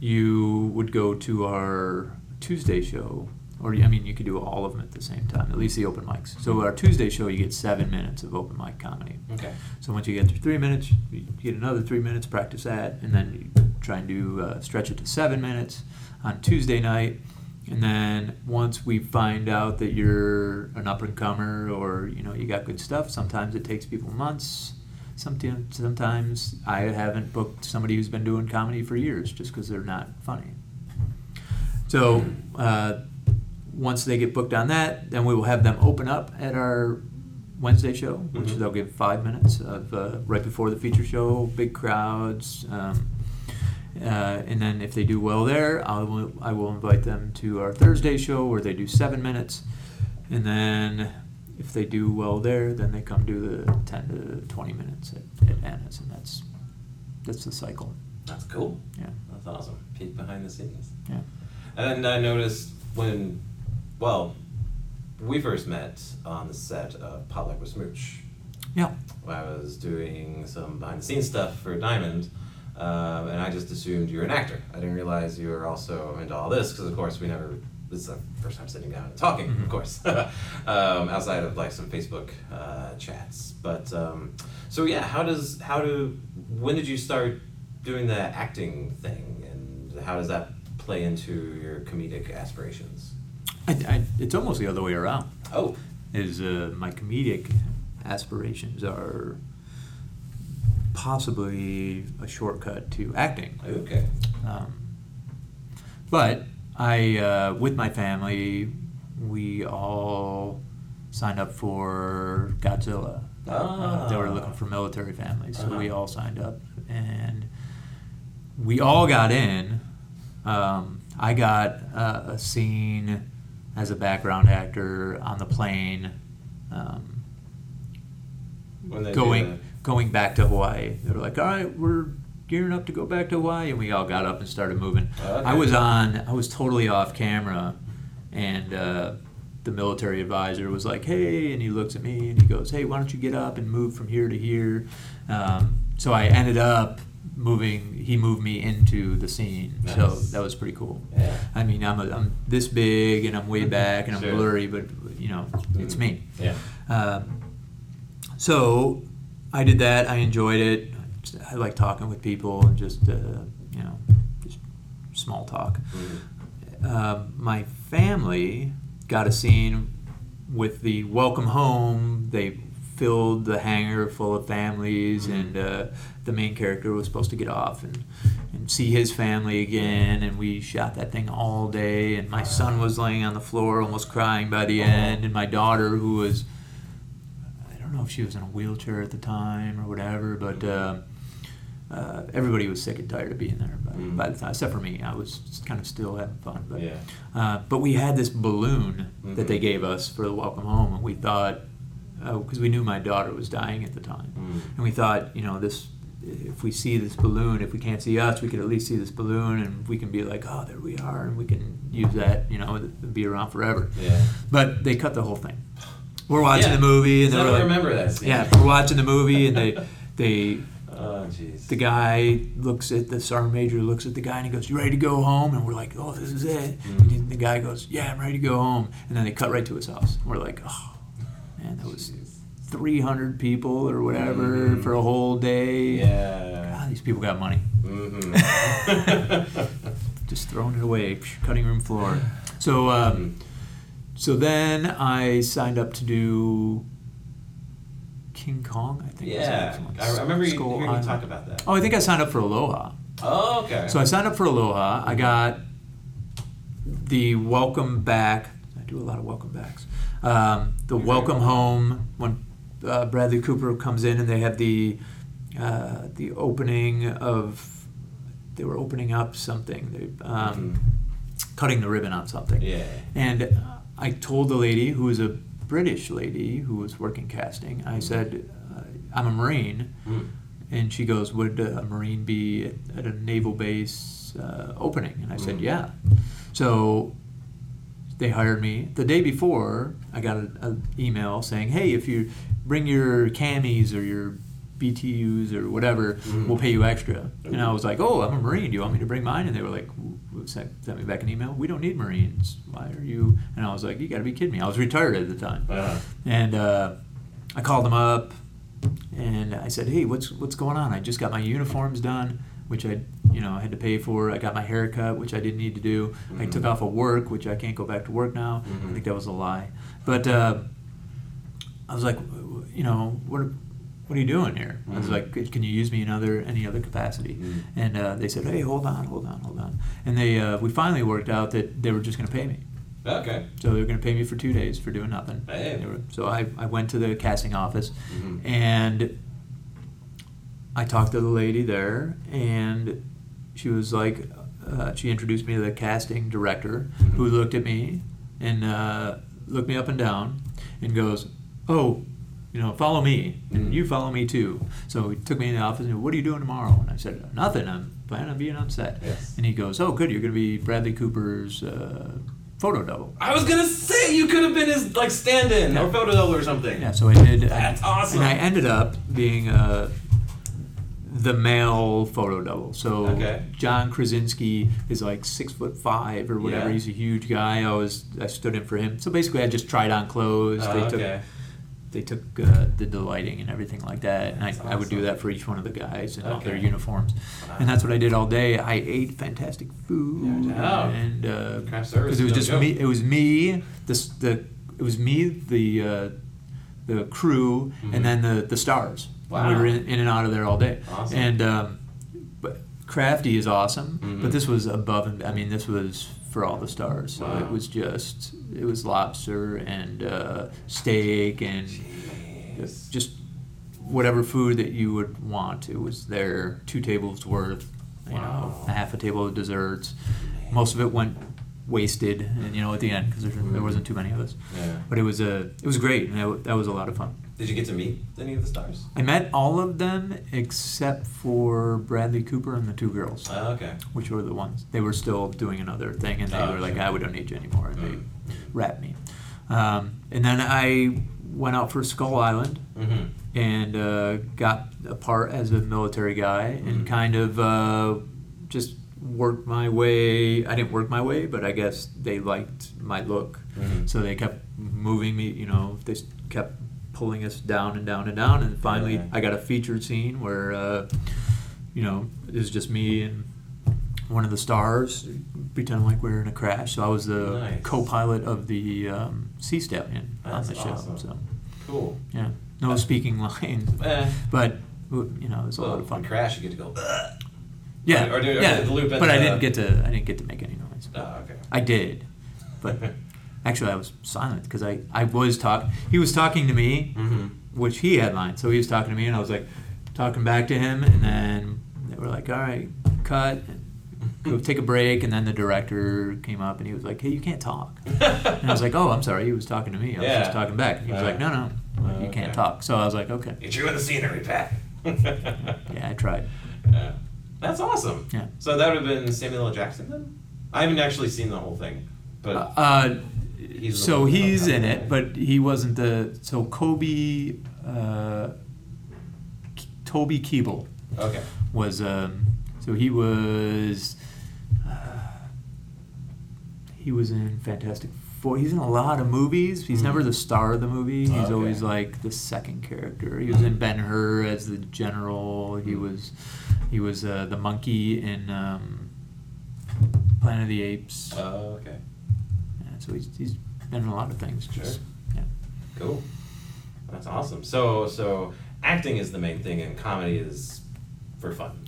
you would go to our Tuesday show, or I mean, you could do all of them at the same time, at least the open mics. So our Tuesday show, you get seven minutes of open mic comedy. Okay. So once you get through three minutes, you get another three minutes, practice that, and then you try and do uh, stretch it to seven minutes on Tuesday night. And then once we find out that you're an up and comer or you know you got good stuff, sometimes it takes people months. Sometimes, sometimes I haven't booked somebody who's been doing comedy for years just because they're not funny. So uh, once they get booked on that, then we will have them open up at our Wednesday show, which Mhm. they'll give five minutes of uh, right before the feature show, big crowds. Um, uh, and then if they do well there, I will, I will invite them to our Thursday show where they do seven minutes. And then if they do well there, then they come do the 10 to 20 minutes at, at Anna's. And that's, that's the cycle. That's cool. Yeah. That's awesome. Peek behind the scenes. Yeah. And I noticed when, well, we first met on the set of Potluck with Smooch. Yeah. I was doing some behind the scenes stuff for Diamond, um, and I just assumed you were an actor. I didn't realize you were also into all this because, of course, we never. This is our first time sitting down and talking, Mhm. of course, um, outside of like some Facebook uh, chats. But um, so yeah, how does how do when did you start doing the acting thing, and how does that play into your comedic aspirations? I, I, it's almost the other way around. Oh, Is uh, my comedic aspirations are possibly a shortcut to acting. okay. Um, but I, uh, with my family, we all signed up for Godzilla. Uh, they were Ah. looking for military families, so Uh-huh. we all signed up, and we all got in. Um, I got uh, a scene as a background actor on the plane. Um, When they do going going back to Hawaii. They were like, "All right, we're gearing up to go back to Hawaii," and we all got up and started moving. Okay. I was on. I was totally off camera, and uh, the military advisor was like, "Hey," and he looks at me and he goes, "Hey, why don't you get up and move from here to here?" Um, so I ended up moving. He moved me into the scene, so that was pretty cool. Yeah. I mean, I'm, a, I'm this big and I'm way back and I'm Sure. blurry, but you know, it's Mm. me. Yeah. Um, so I did that. I enjoyed it. I like talking with people and just uh, you know just small talk. Mhm. Um, my family got a scene with the welcome home. They filled the hangar full of families, Mhm. and uh, the main character was supposed to get off and, and see his family again. And we shot that thing all day. And my son was laying on the floor, almost crying by the end. And my daughter, who was don't know if she was in a wheelchair at the time or whatever, but uh, uh, everybody was sick and tired of being there by, Mm. by the time, except for me. I was kind of still having fun. But Yeah. uh, but we had this balloon that they Mhm. gave us for the welcome home, and we thought because we knew my daughter was dying at the time, Mm. and we thought you know this. If we see this balloon, if we can't see us, we could at least see this balloon, and we can be like, "Oh, there we are," and we can use that, you know, be around forever. Yeah. But they cut the whole thing. We're watching Yeah. the movie, and I they were don't like, remember that scene. yeah, we're watching the movie, and they, they, Oh, jeez. the guy looks at the sergeant major looks at the guy and he goes, "You ready to go home?" And we're like, "Oh, this is it." Mhm. And the guy goes, "Yeah, I'm ready to go home." And then they cut right to his house. We're like, "Oh, man, that was Jeez. 300 people or whatever Mhm. for a whole day." Yeah. God, these people got money. Mm-hmm. Just throwing it away, psh, cutting room floor. So, um, so then I signed up to do King Kong. I think. was yeah. the next one. I I remember you, hearing you talk about that. Oh, I think I signed up for Aloha. Oh, okay. So I signed up for Aloha. I got the welcome back. I do a lot of welcome backs. Um, the Very welcome cool. home when uh, Bradley Cooper comes in and they have the uh, the opening of they were opening up something. They um, cutting the ribbon on something. yeah. And I told the lady, who was a British lady who was working casting, I said, uh, I'm a Marine. Mm. And she goes, Would a Marine be at, at a naval base uh, opening? And I said, Mm. Yeah. So they hired me. The day before, I got an email saying, Hey, if you bring your camis or your BDUs or whatever, Mm. we'll pay you extra. And I was like, Oh, I'm a Marine. Do you want me to bring mine? And they were like, sent, sent me back an email. We don't need Marines. Why are you? And I was like, You got to be kidding me. I was retired at the time. Uh, And uh, I called them up, and I said, "Hey, what's what's going on? I just got my uniforms done, which I, you know, I had to pay for. I got my hair cut, which I didn't need to do. I Mhm. took off of work, which I can't go back to work now. Mhm. I think that was a lie. But uh, I was like, you know, what what are you doing here? I was Mhm. like, can you use me in other any other capacity? Mm. And uh, they said, hey, hold on, hold on, hold on. And they uh, we finally worked out that they were just going to pay me. okay. So they were going to pay me for two days for doing nothing. Hey. Were- so I, I went to the casting office Mhm. and I talked to the lady there, and she was like, uh, she introduced me to the casting director, Mhm. who looked at me and uh, looked me up and down, and goes, "Oh, you know, follow me, and Mhm. you follow me too." So he took me in the office and, "What are you doing tomorrow?" And I said, "Nothing. I'm planning on being on set." Yes. And he goes, "Oh, good. You're going to be Bradley Cooper's uh, photo double. I was gonna say you could have been his like stand-in Yeah. or photo double or something. Yeah, so I did. That's awesome. And I ended up being uh, the male photo double. So Okay. John Krasinski is like six foot five or whatever. Yeah. He's a huge guy. I was I stood in for him. So basically, I just tried on clothes. Oh, they took okay. They took uh, the, the lighting and everything like that, and I, That's I would do awesome. that for each one of the guys and all their Okay. uniforms, and that's what I did all day. I ate fantastic food, Yeah, yeah. and uh, Craft service because it was is no just joke. me. It was me. This the it was me the uh, the crew Mhm. and then the the stars. Wow. We were in, in and out of there all day, Awesome. and um, but crafty is awesome. Mhm. But this was above and I mean this was for all the stars. So Wow. it was just it was lobster and uh, steak and Jeez. just whatever food that you would want. It was there, two tables worth, you know, a half a table of desserts. Most of it went wasted, and you know, at the end because there, there wasn't too many of us. Yeah. But it was a, it was great, and that, that was a lot of fun. Did you get to meet any of the stars? I met all of them except for Bradley Cooper and the two girls, Oh, okay. which were the ones they were still doing another thing, and they Oh, were like, sure. "I we don't need you anymore," and Mm. they wrapped me. Um, and then I went out for Skull Island Mm-hmm. and uh, got a part as a military guy Mhm. and kind of uh, just worked my way. I didn't work my way, but I guess they liked my look, Mhm. so they kept moving me. You know, they kept pulling us down and down and down, and finally Yeah. I got a featured scene where uh, you know it was just me and one of the stars pretending like we were in a crash. So I was the Nice. co-pilot of the um, Sea Stallion on the show. awesome. So Cool. yeah, no speaking lines, Eh. but you know it was a Well, lot of fun. crash, you get to go. Yeah, Or do- or yeah, the loop but I didn't get to I didn't get to make any noise. Oh, okay. I did, but actually I was silent because I I was talk. He was talking to me, Mm-hmm. which he had lines, so he was talking to me, and I was like talking back to him, and then they were like, "All right, cut." And, Go take a break, and then the director came up and he was like, "Hey, you can't talk." And I was like, "Oh, I'm sorry." He was talking to me. I was Yeah. just talking back. And he was Uh, like, "No, no, you okay. can't talk." So I was like, "Okay." You're chewing the scenery, Pat. Yeah, I tried. Yeah. That's awesome. Yeah. So that would have been Samuel L. Jackson then? I haven't actually seen the whole thing, but Uh, He's so he's in it, but he wasn't the. So Kobe, uh, K- Toby Kebbell okay. was. Um, so he was. Uh, he was in Fantastic Four. He's in a lot of movies. He's Mhm. never the star of the movie. He's Okay. always like the second character. He was in Ben Hur as the general. He Mhm. was. He was uh, the monkey in um, Planet of the Apes. Oh, okay. So he's, he's been in a lot of things. Sure. Just, yeah. Cool. That's awesome. So so acting is the main thing, and comedy is for fun.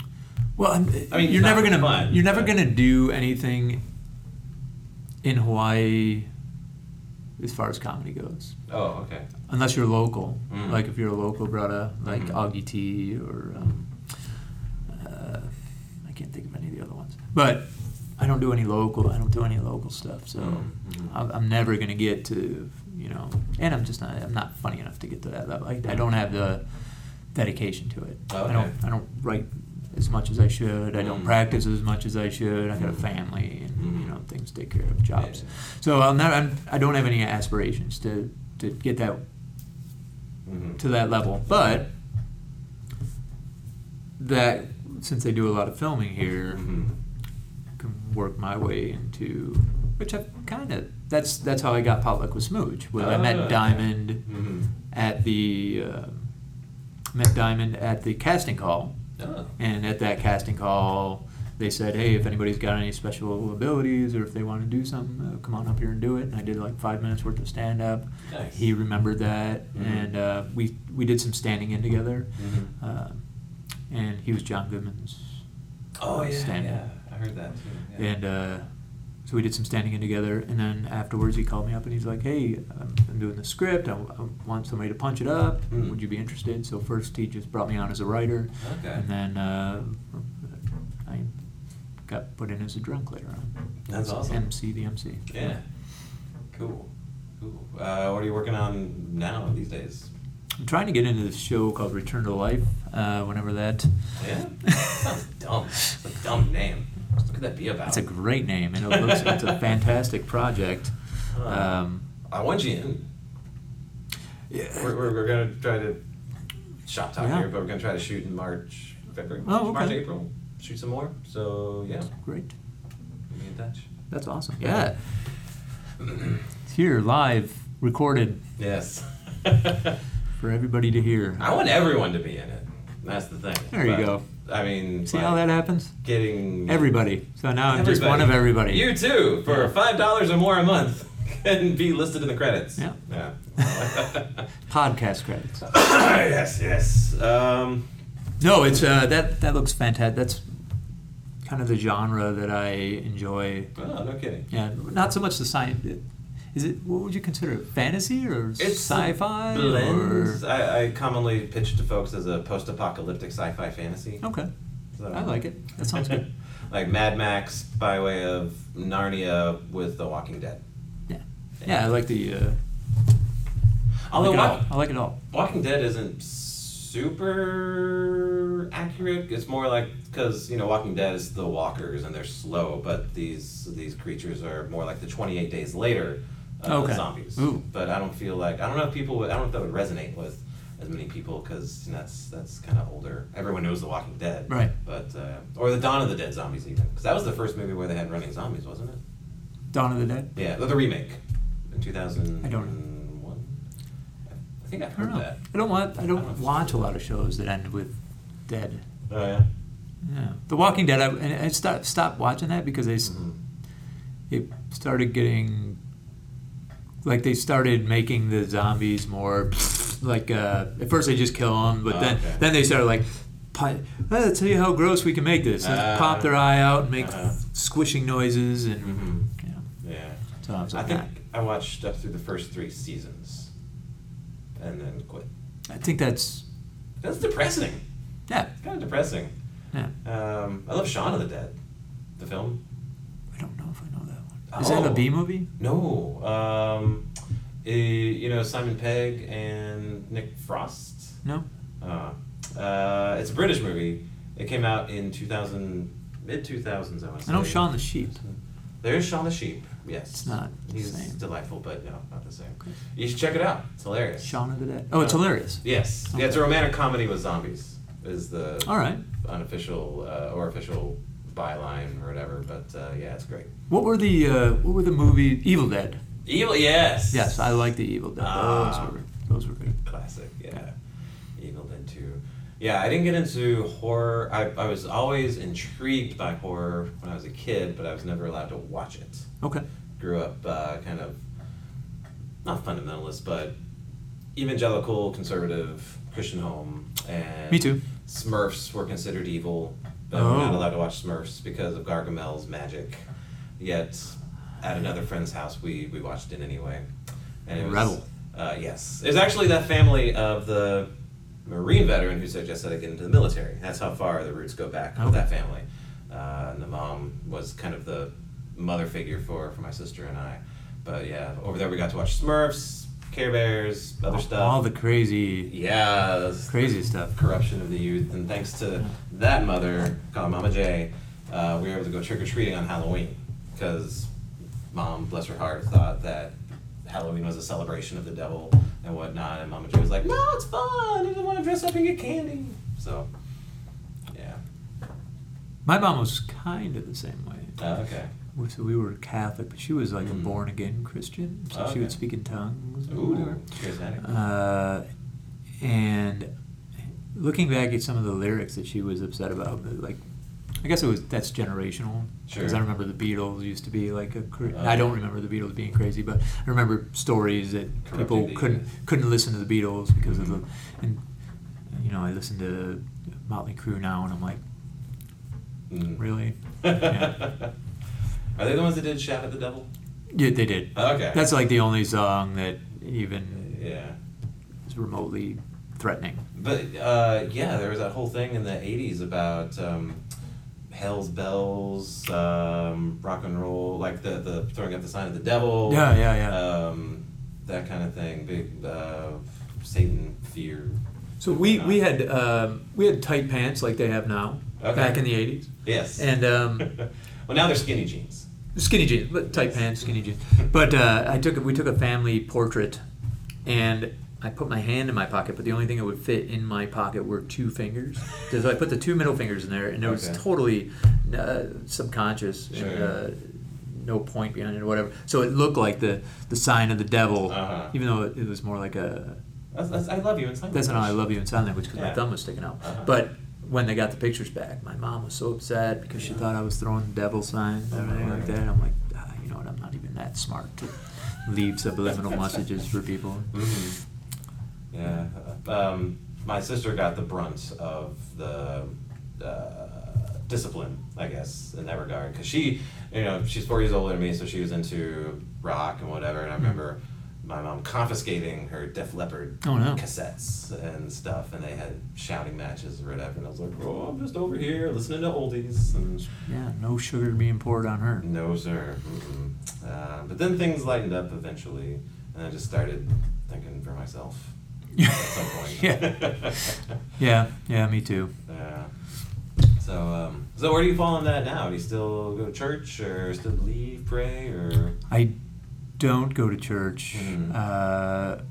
Well, I mean, you're never gonna fun, you're never but- gonna do anything in Hawaii as far as comedy goes, Oh, okay. unless you're local. Mm. Like if you're a local brother, like Mhm. Augie T or um, uh, I can't think of any of the other ones. But I don't do any local. I don't do any local stuff. So Mhm. I'm, I'm never gonna get to you know, and I'm just not I'm not funny enough to get to that level. I, I don't have the dedication to it. I don't I don't write as much as I should. I don't Mm. practice as much as I should. I got a Mm. family and Mm. you know things to take care of, jobs. Yeah. So I'm not I'm, I don't have any aspirations to to get that Mhm. to that level, but that since they do a lot of filming here, Mhm. Can work my way into which I kind of that's that's how I got Potluck with Smooch. Where I met okay. Diamond Mhm. at the uh, met Diamond at the casting call, Oh. and at that casting call, they said, "Hey, if anybody's got any special abilities or if they want to do something, uh, come on up here and do it." And I did like five minutes worth of stand up. Nice. He remembered that, Mhm. and uh, we we did some standing in together. Mhm. Uh, and he was John Goodman's Oh yeah, stand-in. yeah. Heard that too. Yeah. And uh, so we did some standing in together, and then afterwards he called me up and he's like, "Hey, I'm, I'm doing the script. I, I want somebody to punch it up. Hmm. Would you be interested?" So first he just brought me on as a writer, Okay. and then uh, I got put in as a drunk later on. That's awesome. MC the MC. Yeah. Cool. Cool. Uh, what are you working on now these days? I'm trying to get into this show called Return to Life. Uh, whenever that. Yeah. Sounds dumb. It's a dumb name. Just look at could that be about? It's a great name, and it looks it's a fantastic project. Huh. Um, I want you in. yeah. We're, we're, we're gonna try to shop talk Yeah. here, but we're gonna try to shoot in March, February, Oh, okay. March, April. Shoot some more. So yeah, Great. be in touch. That's awesome. Yeah. It's here live, recorded Yes. for everybody to hear. I want everyone to be in it. That's the thing. There you But, go. I mean, See like, how that happens? getting Everybody. So now I'm just one of Everybody. everybody. You too, for five dollars or more a month, can be listed in the credits. Yeah. Yeah. Podcast credits. yes, yes. Um, No, it's uh, that that looks fantastic. That's kind of the genre that I enjoy. oh, no kidding. Yeah, not so much the science. Is it what would you consider it? Fantasy or It's sci-fi? Or I, I commonly pitch to folks as a post-apocalyptic sci-fi fantasy. okay, So- I like it. That sounds good. like Mad Max by way of Narnia with The Walking Dead. Yeah, yeah, I like the. Uh, I Although like it all. I like it all. Walking Dead isn't super accurate. It's more like because you know Walking Dead is the walkers and they're slow, but these these creatures are more like the 28 days later uh, Okay. zombies. Ooh. But I don't feel like I don't know if people would I don't know if that would resonate with as many people because that's that's kind of older. Everyone knows The Walking Dead, Right. But uh, or the Dawn of the Dead zombies even because that was the first movie where they had running zombies, wasn't it? Dawn of the Dead. Yeah, the remake in two thousand. I don't I think I've I don't heard know. that. I don't want. I I don't know don't watch a lot of shows that end with dead. Oh yeah. Yeah, The Walking Dead. I, and I stopped stopped watching that because they s Mhm. it started getting like they started making the zombies more like uh, at first they just kill them, but Oh, then okay. then they started like. Let's tell you how gross we can make this. Ah. pop their eye out and make Uh-huh. squishing noises and Mhm. yeah. Yeah. So I was I think. I watched up through the first three seasons, and then quit. I think that's That's depressing. yeah it's Kind of depressing. yeah. Um, I love Shaun of the Dead, the film. I don't know if I know that one. Is that a Oh. Movie? No. Um, eh, you know Simon Pegg and Nick Frost. No. Uh, uh, it's a British movie. It came out in 2000, mid 2000s, I want to say. I know Shaun the Sheep. There is Shaun the Sheep. Yes. It's not He's same. delightful, but no, not the same. Okay. You should check it out. It's hilarious. Shaun of the Dead. Oh, it's Uh, hilarious. Yes. Yeah, it's a romantic comedy with zombies. Is the All right. unofficial uh, or official byline or whatever, but uh, yeah, it's great. What were the uh, what were the movie Evil Dead? Evil, yes. Yes, I like the Evil Dead. Those Ah. were those were good. classic. Yeah. Evil Dead 2. Yeah, I didn't get into horror. I, I was always intrigued by horror when I was a kid, but I was never allowed to watch it. Okay. Grew up uh, kind of, not fundamentalist, but evangelical, conservative, Christian home. And Me too. Smurfs were considered evil, but we're not Oh. allowed to watch Smurfs because of Gargamel's magic. Yet, at another friend's house, we, we watched it anyway. And it was, Rebel. Uh, yes. It was actually that family of the Marine veteran who suggested I get into the military. That's how far the roots go back with Okay. that family. Uh, and the mom was kind of the mother figure for, for my sister and I. But yeah, over there we got to watch Smurfs, Care Bears, other stuff. All the crazy, Yeah, that's crazy stuff. corruption of the youth, and thanks to that mother, called Mama J, uh, we were able to go trick or treating on Halloween because mom, bless her heart, thought that Halloween was a celebration of the devil and whatnot, and Mama J was like, "No, it's fun. I just want to dress up and get candy." So, yeah, My mom was kind of the same way. uh, okay. We- So we were Catholic, but she was like a Mm. born again Christian, so she Okay. would speak in tongues or Ooh, charismatic. Uh, and looking back at some of the lyrics that she was upset about, like I guess it was that's generational. Because I remember the Beatles used to be like a. Cra- Oh, I don't remember the Beatles being crazy, but I remember stories that people couldn't couldn't listen to the Beatles because of the, Mhm. and you know I listen to Motley Crue now and I'm like, Mm. really? Yeah. Are they the ones that did "Shout at the Devil"? Yeah, they did. Okay. That's like the only song that even yeah. is remotely threatening. But uh, yeah, there was that whole thing in the '80s about um, Hell's Bells, um, rock and roll, like the the throwing up the sign of the devil. Yeah, yeah, yeah. Um, that kind of thing. Big uh, Satan fear. So we we had um, we had tight pants like they have now Okay. back in the '80s, Yes. and um, Well, now they're skinny jeans. Skinny jeans, but tight pants, skinny jeans. But uh, I took we took a family portrait, and I put my hand in my pocket, but the only thing that would fit in my pocket were two fingers. So I put the two middle fingers in there, and it was Okay. totally uh, subconscious and uh, no point behind it or whatever. So it looked like the the sign of the devil, Uh-huh. even though it, it was more like a That's, that's, I love you in sign that's not. I love you in sign language because Yeah. my thumb was sticking out. Uh-huh. But when they got the pictures back, my mom was so upset because she thought I was throwing the devil signs and everything like that. I'm like, ah, you know what? I'm not even that smart to leave subliminal messages for people. Mhm. Yeah. Um, my sister got the brunt of the uh, discipline, I guess, in that regard. Because she, you know, she's four years older than me, so she was into rock and whatever. And I remember my mom confiscating her Def Leppard Oh, no. cassettes and stuff, and they had shouting matches or whatever. And I was like, oh, I'm just over here listening to oldies. And Yeah, no sugar being poured on her. no, sir. Uh, but then things lightened up eventually, and I just started thinking for myself at some point. yeah, yeah, yeah, me too. Yeah. So, um, so where do you fall on that now? Do you still go to church, or still believe, pray, or? I don't go to church. Mhm. Uh,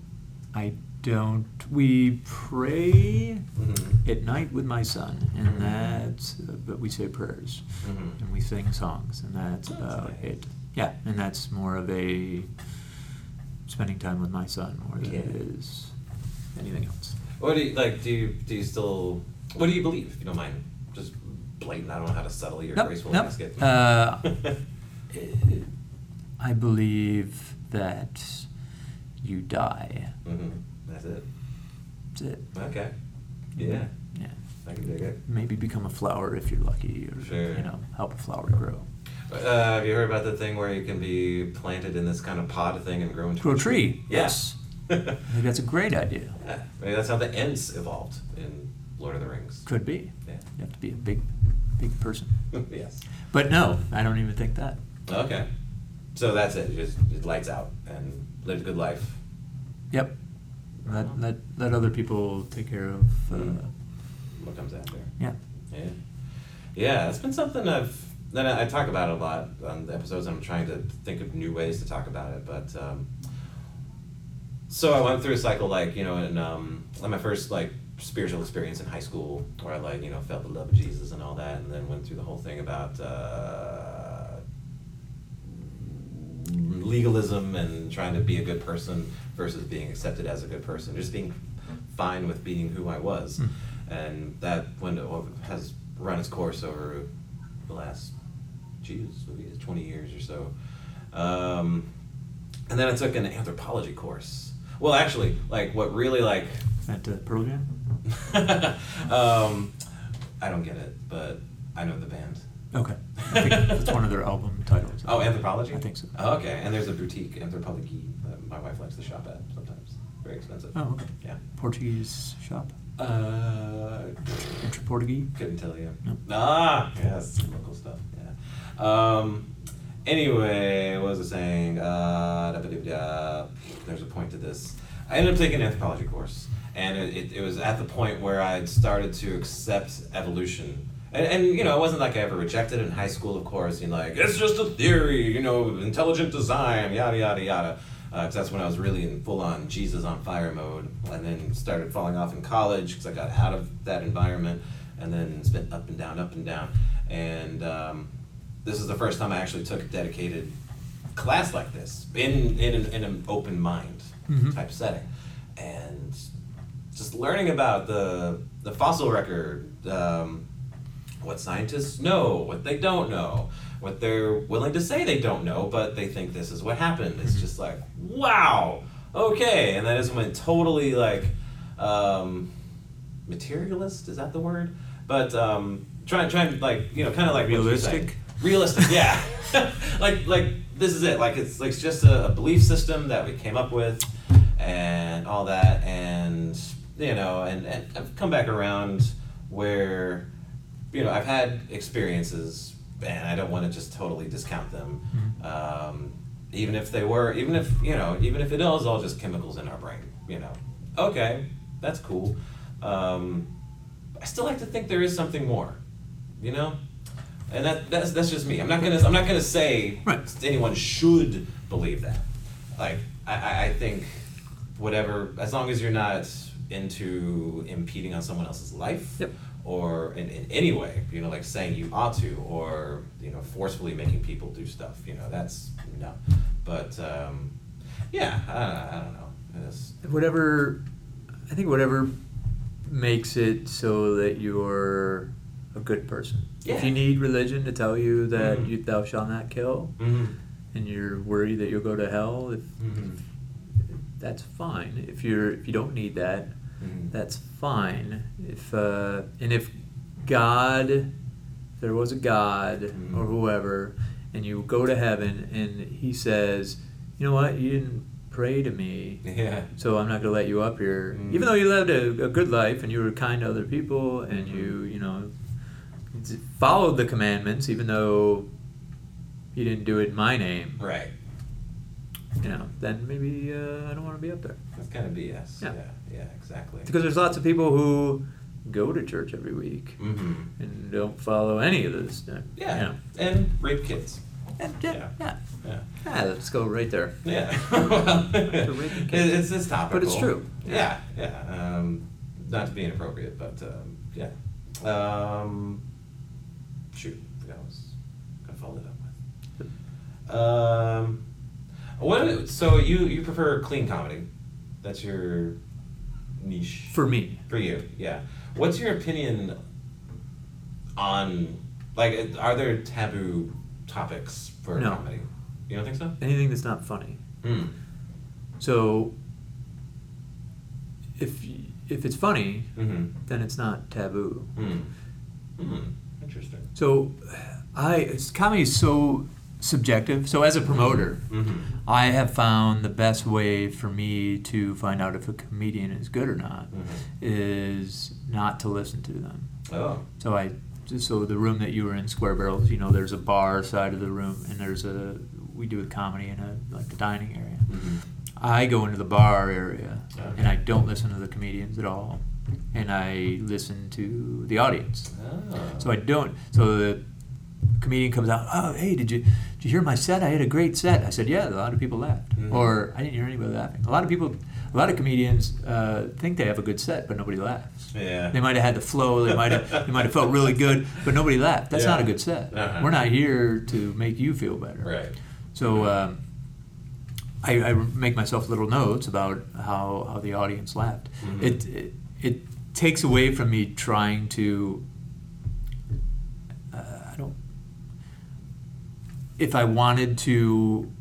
I don't. We pray Mhm. at night with my son, and Mhm. that's. Uh, but we say prayers, Mhm. and we sing songs, and that's That's about nice. it. Yeah, and that's more of a spending time with my son more than it Yeah. is anything else. What do you like? Do you do you still? What do you believe? If you don't mind, just blatant. I don't know how to subtly or Nope, gracefully nope. ask it. Uh, I believe that you die. hmm That's it. That's it. Okay. Yeah, Yeah. I can dig it. Maybe become a flower if you're lucky, or Sure. you know, help a flower grow. Uh, have you heard about the thing where you can be planted in this kind of pod thing and grow into Grow a tree. Yeah. Yes. I think that's a great idea. Yeah, Maybe that's how the Ents evolved in Lord of the Rings. Could be. Yeah. You have to be a big, big person. yes. But no, I don't even think that. Okay. So that's it. Just, just lights out and lived a good life. Yep. Let let let other people take care of. Uh, Mm. What comes after? Yeah. Yeah. Yeah, it's been something I've that I, I talk about a lot on the episodes. I'm trying to think of new ways to talk about it, but um, so I went through a cycle like you know in um, in my first like spiritual experience in high school where I like you know felt the love of Jesus and all that, and then went through the whole thing about. Uh, legalism and trying to be a good person versus being accepted as a good person just being fine with being who I was Hmm. and that window has run its course over the last, Jesus, maybe 20 years or so. Um, and then I took an anthropology course. Well, actually, like what really like, at uh, Pearl Jam. um, I don't get it, but I know the band. Okay. I think that's one of their album titles. Oh, anthropology. I think so. Oh, okay, and there's a boutique anthropologie that my wife likes to shop at sometimes. Very expensive. Oh, okay. Yeah. Portuguese shop. Uh, Intra Portuguese. Couldn't tell you. No. Ah, yes, some local stuff. Yeah. Um. Anyway, what was I saying? Uh. There's a point to this. I ended up taking an anthropology course, and it, it, it was at the point where I started to accept evolution. And, and you know, it wasn't like I ever rejected it in high school, of course. You know, like it's just a theory, you know, intelligent design, yada yada yada. Because that's when I was really in full on Jesus on fire mode, and then started falling off in college because I got out of that environment, and then been up and down, up and down. And um, this is the first time I actually took a dedicated class like this in in an, in an open mind Mhm. type setting, and just learning about the the fossil record, um, what scientists know, what they don't know, what they're willing to say they don't know, but they think this is what happened. It's just like wow, okay, and then it's went totally like um, materialist. Is that the word? But um, trying trying like you know kind of like what. Realistic? Realistic, yeah. like like this is it. Like it's like it's just a, a belief system that we came up with, and all that, and you know, and and I've come back around where, you know, I've had experiences, and I don't want to just totally discount them. Mhm. Um, even if they were, even if you know, even if it is all just chemicals in our brain, you know, okay, that's cool. Um, I still like to think there is something more, you know. And that that's that's just me. I'm not gonna I'm not gonna say Right. anyone should believe that. Like I, I I think whatever as long as you're not into impeding on someone else's life Yep. or in, in any way, you know, like saying you ought to or you know forcefully making people do stuff. You know, that's no. But um, yeah, I don't know. I don't know. It's, whatever I think whatever makes it so that you're a good person. If you need religion to tell you that Mhm. you thou shalt not kill, Mhm. and you're worried that you'll go to hell, if Mhm. that's fine. If you're if you don't need that, Mhm. that's fine. If uh, and if God, if there was a God Mhm. or whoever, and you go to heaven and He says, you know what, you didn't pray to me, Yeah. so I'm not going to let you up here. Mm. Even though you lived a, a good life and you were kind to other people and you, you know, followed the commandments, even though you didn't do it in my name, Right. you know, then maybe uh, I don't want to be up there. That's kind of BS. Yeah. Yeah. Yeah. exactly. Because there's lots of people who go to church every week Mm-hmm. and don't follow any of this. uh, Yeah. You know. And rape kids. And yeah, Yeah. yeah, Yeah. yeah. Let's go right there. Yeah. well, To rape kids. it's this topic, But it's true. Yeah. Yeah. Um, not to be inappropriate, but um, yeah. Um, shoot, I was gonna follow that up with. Um, what? So you you prefer clean comedy? That's your niche. For me, For you, yeah. What's your opinion on like are there taboo topics for No. comedy? You don't think so? anything that's not funny. Hmm. So if if it's funny, Mm-hmm. then it's not taboo. Hmm. Hmm. Interesting. So I comedy is so subjective. So as a promoter, Mm-hmm. I have found the best way for me to find out if a comedian is good or not Mhm. is not to listen to them. Oh. So I so the room that you were in, Square Barrels, you know, there's a bar side of the room, and there's a we do a comedy in a like the dining area. Mm-hmm. I go into the bar area, Okay. and I don't listen to the comedians at all, and I listen to the audience. Oh. So I don't. So the comedian comes out. Oh, hey, did you did you hear my set? I had a great set. I said, yeah. A lot of people laughed, Mhm. or I didn't hear anybody laughing. A lot of people, a lot of comedians uh, think they have a good set, but nobody laughs. Yeah. They might have had the flow. They might have they might have felt really good, but nobody laughed. That's not a good set. Uh-huh. We're not here to make you feel better. Right. So um, I, I make myself little notes about how, how the audience laughed. Mhm. It, it it takes away from me trying to. Uh, I don't. If I wanted to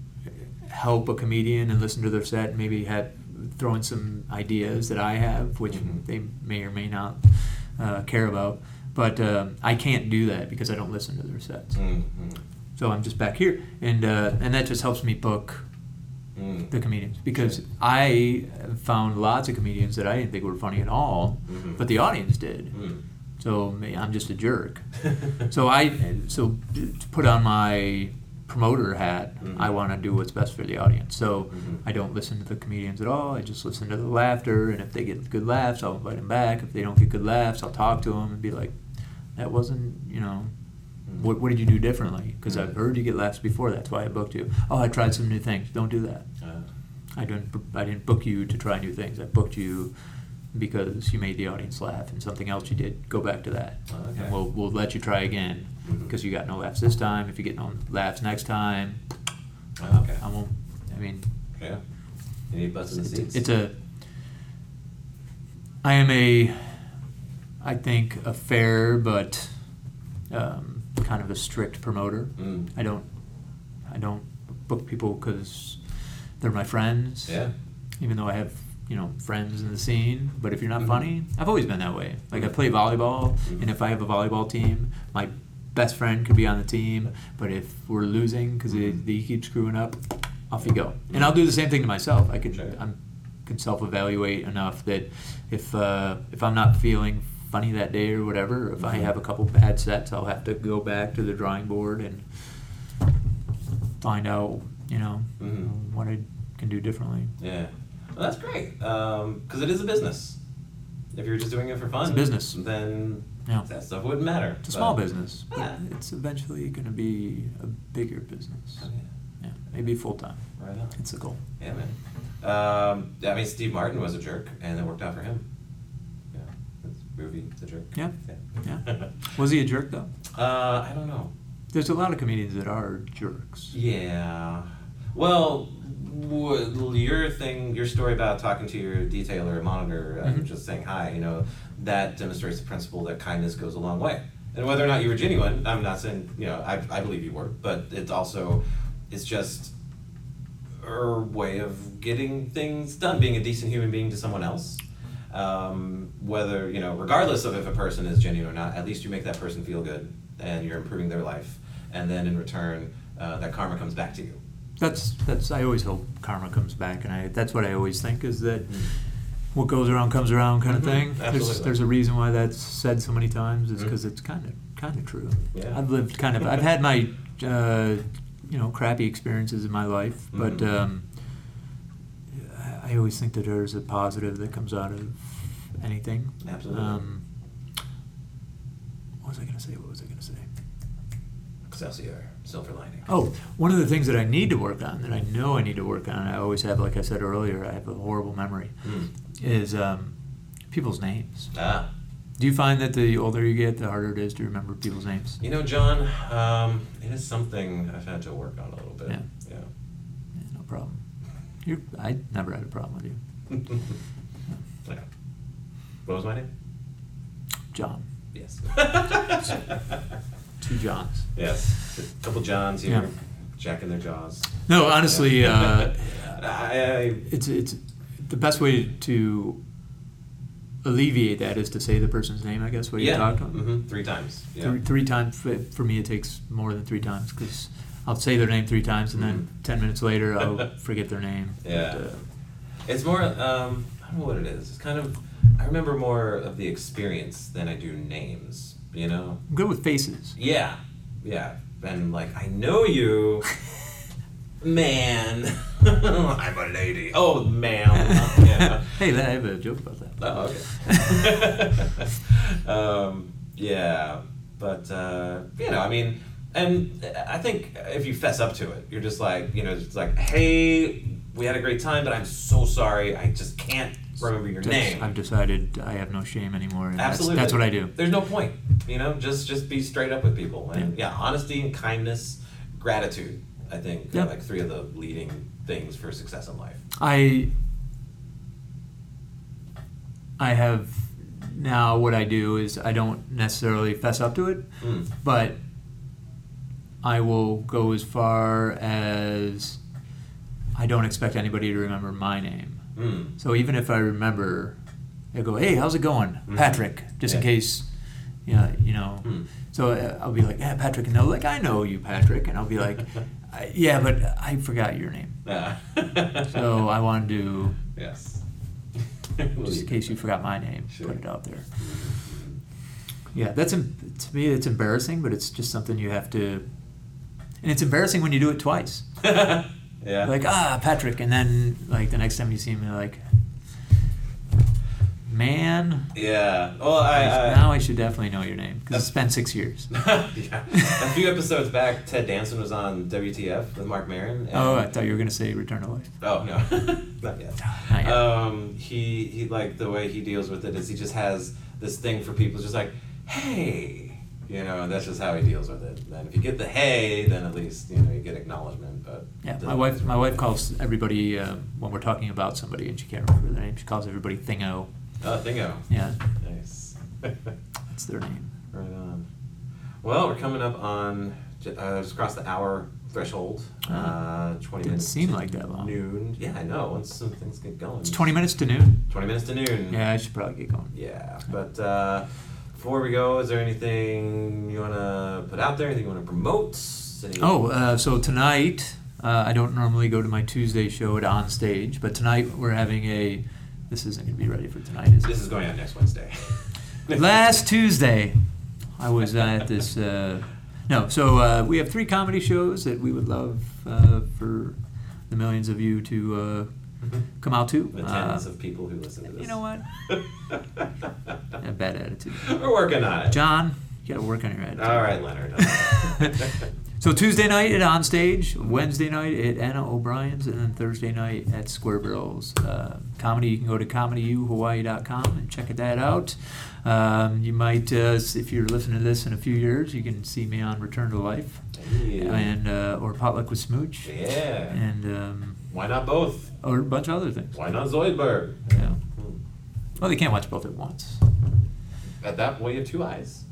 help a comedian and listen to their set, maybe have throw in some ideas that I have, which Mhm. they may or may not uh, care about. But um, I can't do that because I don't listen to their sets. Mm-hmm. So I'm just back here, and uh, and that just helps me book Mm. the comedians because I found lots of comedians that I didn't think were funny at all, Mhm. but the audience did. Mm. So I'm just a jerk. So I so to put on my promoter hat, Mhm. I want to do what's best for the audience. So Mhm. I don't listen to the comedians at all. I just listen to the laughter, and if they get good laughs, I'll invite them back. If they don't get good laughs, I'll talk to them and be like, "That wasn't, you know." Mm. What, what did you do differently? Because. I've heard you get laughs before. That's why I booked you. Oh, I tried some new things. Don't do that. Uh, I didn't. I didn't book you to try new things. I booked you because you made the audience laugh, and something else you did. Go back to that, Okay. and we'll we'll let you try again because you got no laughs this time. If you get no laughs next time, Oh, okay. I won't. I mean, Yeah. Need butts in the it's, seats. it's a. I am a, I think a fair but, um, kind of a strict promoter. Mm. I don't, I don't book people because they're my friends. Yeah. Even though I have, you know, friends in the scene. But if you're not Mhm. funny, I've always been that way. Like I play volleyball, Mhm. and if I have a volleyball team, my best friend could be on the team. But if we're losing because they, Mhm. they keep screwing up, off you go. And I'll do the same thing to myself. I can, Sure. I'm, can self-evaluate enough that if uh, if I'm not feeling funny that day or whatever, if I Mhm. have a couple bad sets, I'll have to go back to the drawing board and find out, you know, Mhm. what I can do differently. Yeah. Well, that's great. Because it is a business. If you're just doing it for fun, It's a business. then Yeah. that stuff wouldn't matter. It's a small But- business, but Yeah. it's eventually going to be a bigger business. Oh, yeah. Yeah, maybe full time. Right on. It's the goal. Yeah, man. Um, I mean, Steve Martin was a jerk, and it worked out for him. Movie, The Jerk. Yeah, Yeah. Was he a jerk though? uh, I don't know. There's a lot of comedians that are jerks. Yeah. Well, w- your thing, your story about talking to your detailer monitor, uh, Mhm. just saying hi, you know, that demonstrates the principle that kindness goes a long way. And whether or not you were genuine, I'm not saying, you know, I, I believe you were, but it's also, it's just a way of getting things done, being a decent human being to someone else. Um, whether, you know, regardless of if a person is genuine or not, at least you make that person feel good and you're improving their life. And then in return, uh, that karma comes back to you. That's that's. I always hope karma comes back, and I that's what I always think is that Mm. what goes around comes around kind of Mhm, thing. There's absolutely. there's a reason why that's said so many times. Mhm. because it's kind of kind of true. Yeah. I've lived kind of. I've had my uh, you know crappy experiences in my life, but Mhm. um, I- always think that there's a positive that comes out of anything. Absolutely. Um, what was I going to say? What was I going to say? Excelsior, silver lining. Oh, one of the things that I need to work on, that I know I need to work on, I always have, like I said earlier, I have a horrible memory, Mm. is um, people's names. Ah. Do you find that the older you get, the harder it is to remember people's names? You know, John, um, it is something I've had to work on a little bit. Yeah. Yeah. Yeah, no problem. You're, I never had a problem with you. yeah. What was my name? John. Yes. Two Johns. yes. A couple Johns here, Yeah. jacking their jaws. No, honestly, uh, I, it's it's the best way to alleviate that is to say the person's name. I guess what yeah. you talked to them. hmm Three times. Yeah. Three, three times for, for me, it takes more than three times because I'll say their name three times and then Mhm. ten minutes later I'll forget their name. Yeah. But, uh, It's more, um, I don't know what it is. It's kind of, I remember more of the experience than I do names, you know? I'm good with faces. Yeah, yeah. And like, I know you, man. I'm a lady. Oh, ma'am. yeah. Hey, I have a joke about that. Oh, okay. um, yeah, but uh, you know, I mean, and I think if you fess up to it, you're just like, you know, it's like, hey, we had a great time, but I'm so sorry, I just can't remember your That's- name. I've decided I have no shame anymore. And Absolutely, That's, that's what I do. There's no point, you know. Just just be straight up with people, and Yeah. yeah, honesty and kindness, gratitude. I think are like three of the leading things for success in life. I I have now what I do is I don't necessarily fess up to it, Mm. but I will go as far as I don't expect anybody to remember my name. Mm. So even if I remember, I go, "Hey, how's it going, Mhm. Patrick?" Just in Yeah. case, yeah, you know. Mm. So uh, I'll be like, "Yeah, Patrick," and they'll like, "I know you, Patrick," and I'll be like, "Yeah, but I forgot your name." So I wanted to, do Yes. just in case you forgot my name, Sure. put it out there. Yeah, that's to me. It's embarrassing, but it's just something you have to. And it's embarrassing when you do it twice. yeah. Like ah, Patrick, and then like the next time you see me, like, man. yeah. Well, I. I now I should definitely know your name because it's been six years. yeah. A few episodes back, Ted Danson was on WTF with Marc Maron. Oh, I thought you were gonna say Return to Life. Oh no, not yet. Not yet. Um, he he like the way he deals with it is he just has this thing for people, just like, hey, you know, and that's just how he deals with it. And if you get the hey, then at least you know you get acknowledgement. But Yeah, my wife. My wife calls everybody uh, when we're talking about somebody, and she can't remember their name. She calls everybody Thingo. Oh, thingo. Yeah, Nice. that's their name. right on. Well, we're coming up on j- uh, just across the hour threshold. Uh, Twenty Didn't minutes. seem to like that long. Noon. Yeah, I know. Once some things get going. It's twenty minutes to noon. Twenty minutes to noon. Yeah, I should probably get going. Yeah, but uh, before we go, is there anything you want to put out there? Anything you want to promote? Oh, uh, so tonight, uh, I don't normally go to my Tuesday show at On Stage, but tonight we're having a. This isn't going to be ready for tonight, is this it? is going on next Wednesday. Last Tuesday, I was at this. Uh, no, so uh, we have three comedy shows that we would love uh, for the millions of you to uh, come out to. The Uh, tens of people who listen to this. you know what? A bad attitude. We're working on it. John, you got to work on your attitude. All right, Leonard. So Tuesday night at On Stage, Wednesday night at Anna O'Brien's, and then Thursday night at Square Barrels. Uh, comedy, you can go to comedyuhawaii.com and check that out. Um, you might, uh, s- if you're listening to this in a few years, you can see me on Return to Life and uh, or Potluck with Smooch, yeah. and um, Why not both? Or a bunch of other things. Why not Zoidberg? Yeah. Well, they can't watch both at once. At that point, you have two eyes.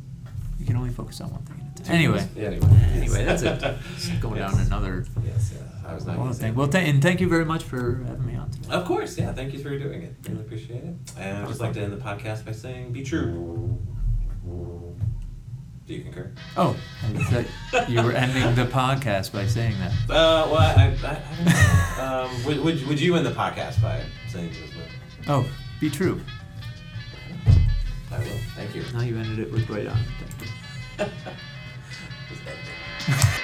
You can only focus on one thing at a time. Anyway, Yeah, anyway. anyway, that's it. Going Yes. down another. Yes, yes. I was not Well, gonna say thank, well, th- and thank you very much for having me on today. Of course, yeah. Thank you for doing it. Really appreciate it. And I'd just like to end the podcast by saying, "Be true." Do you concur? Oh, I thought you were ending the podcast by saying that. Uh, well, I, I, I don't know. um, would, would, would you end the podcast by saying this? Well, Oh, be true. I will. Thank you. Now you ended it with right on. Thank you. Just that.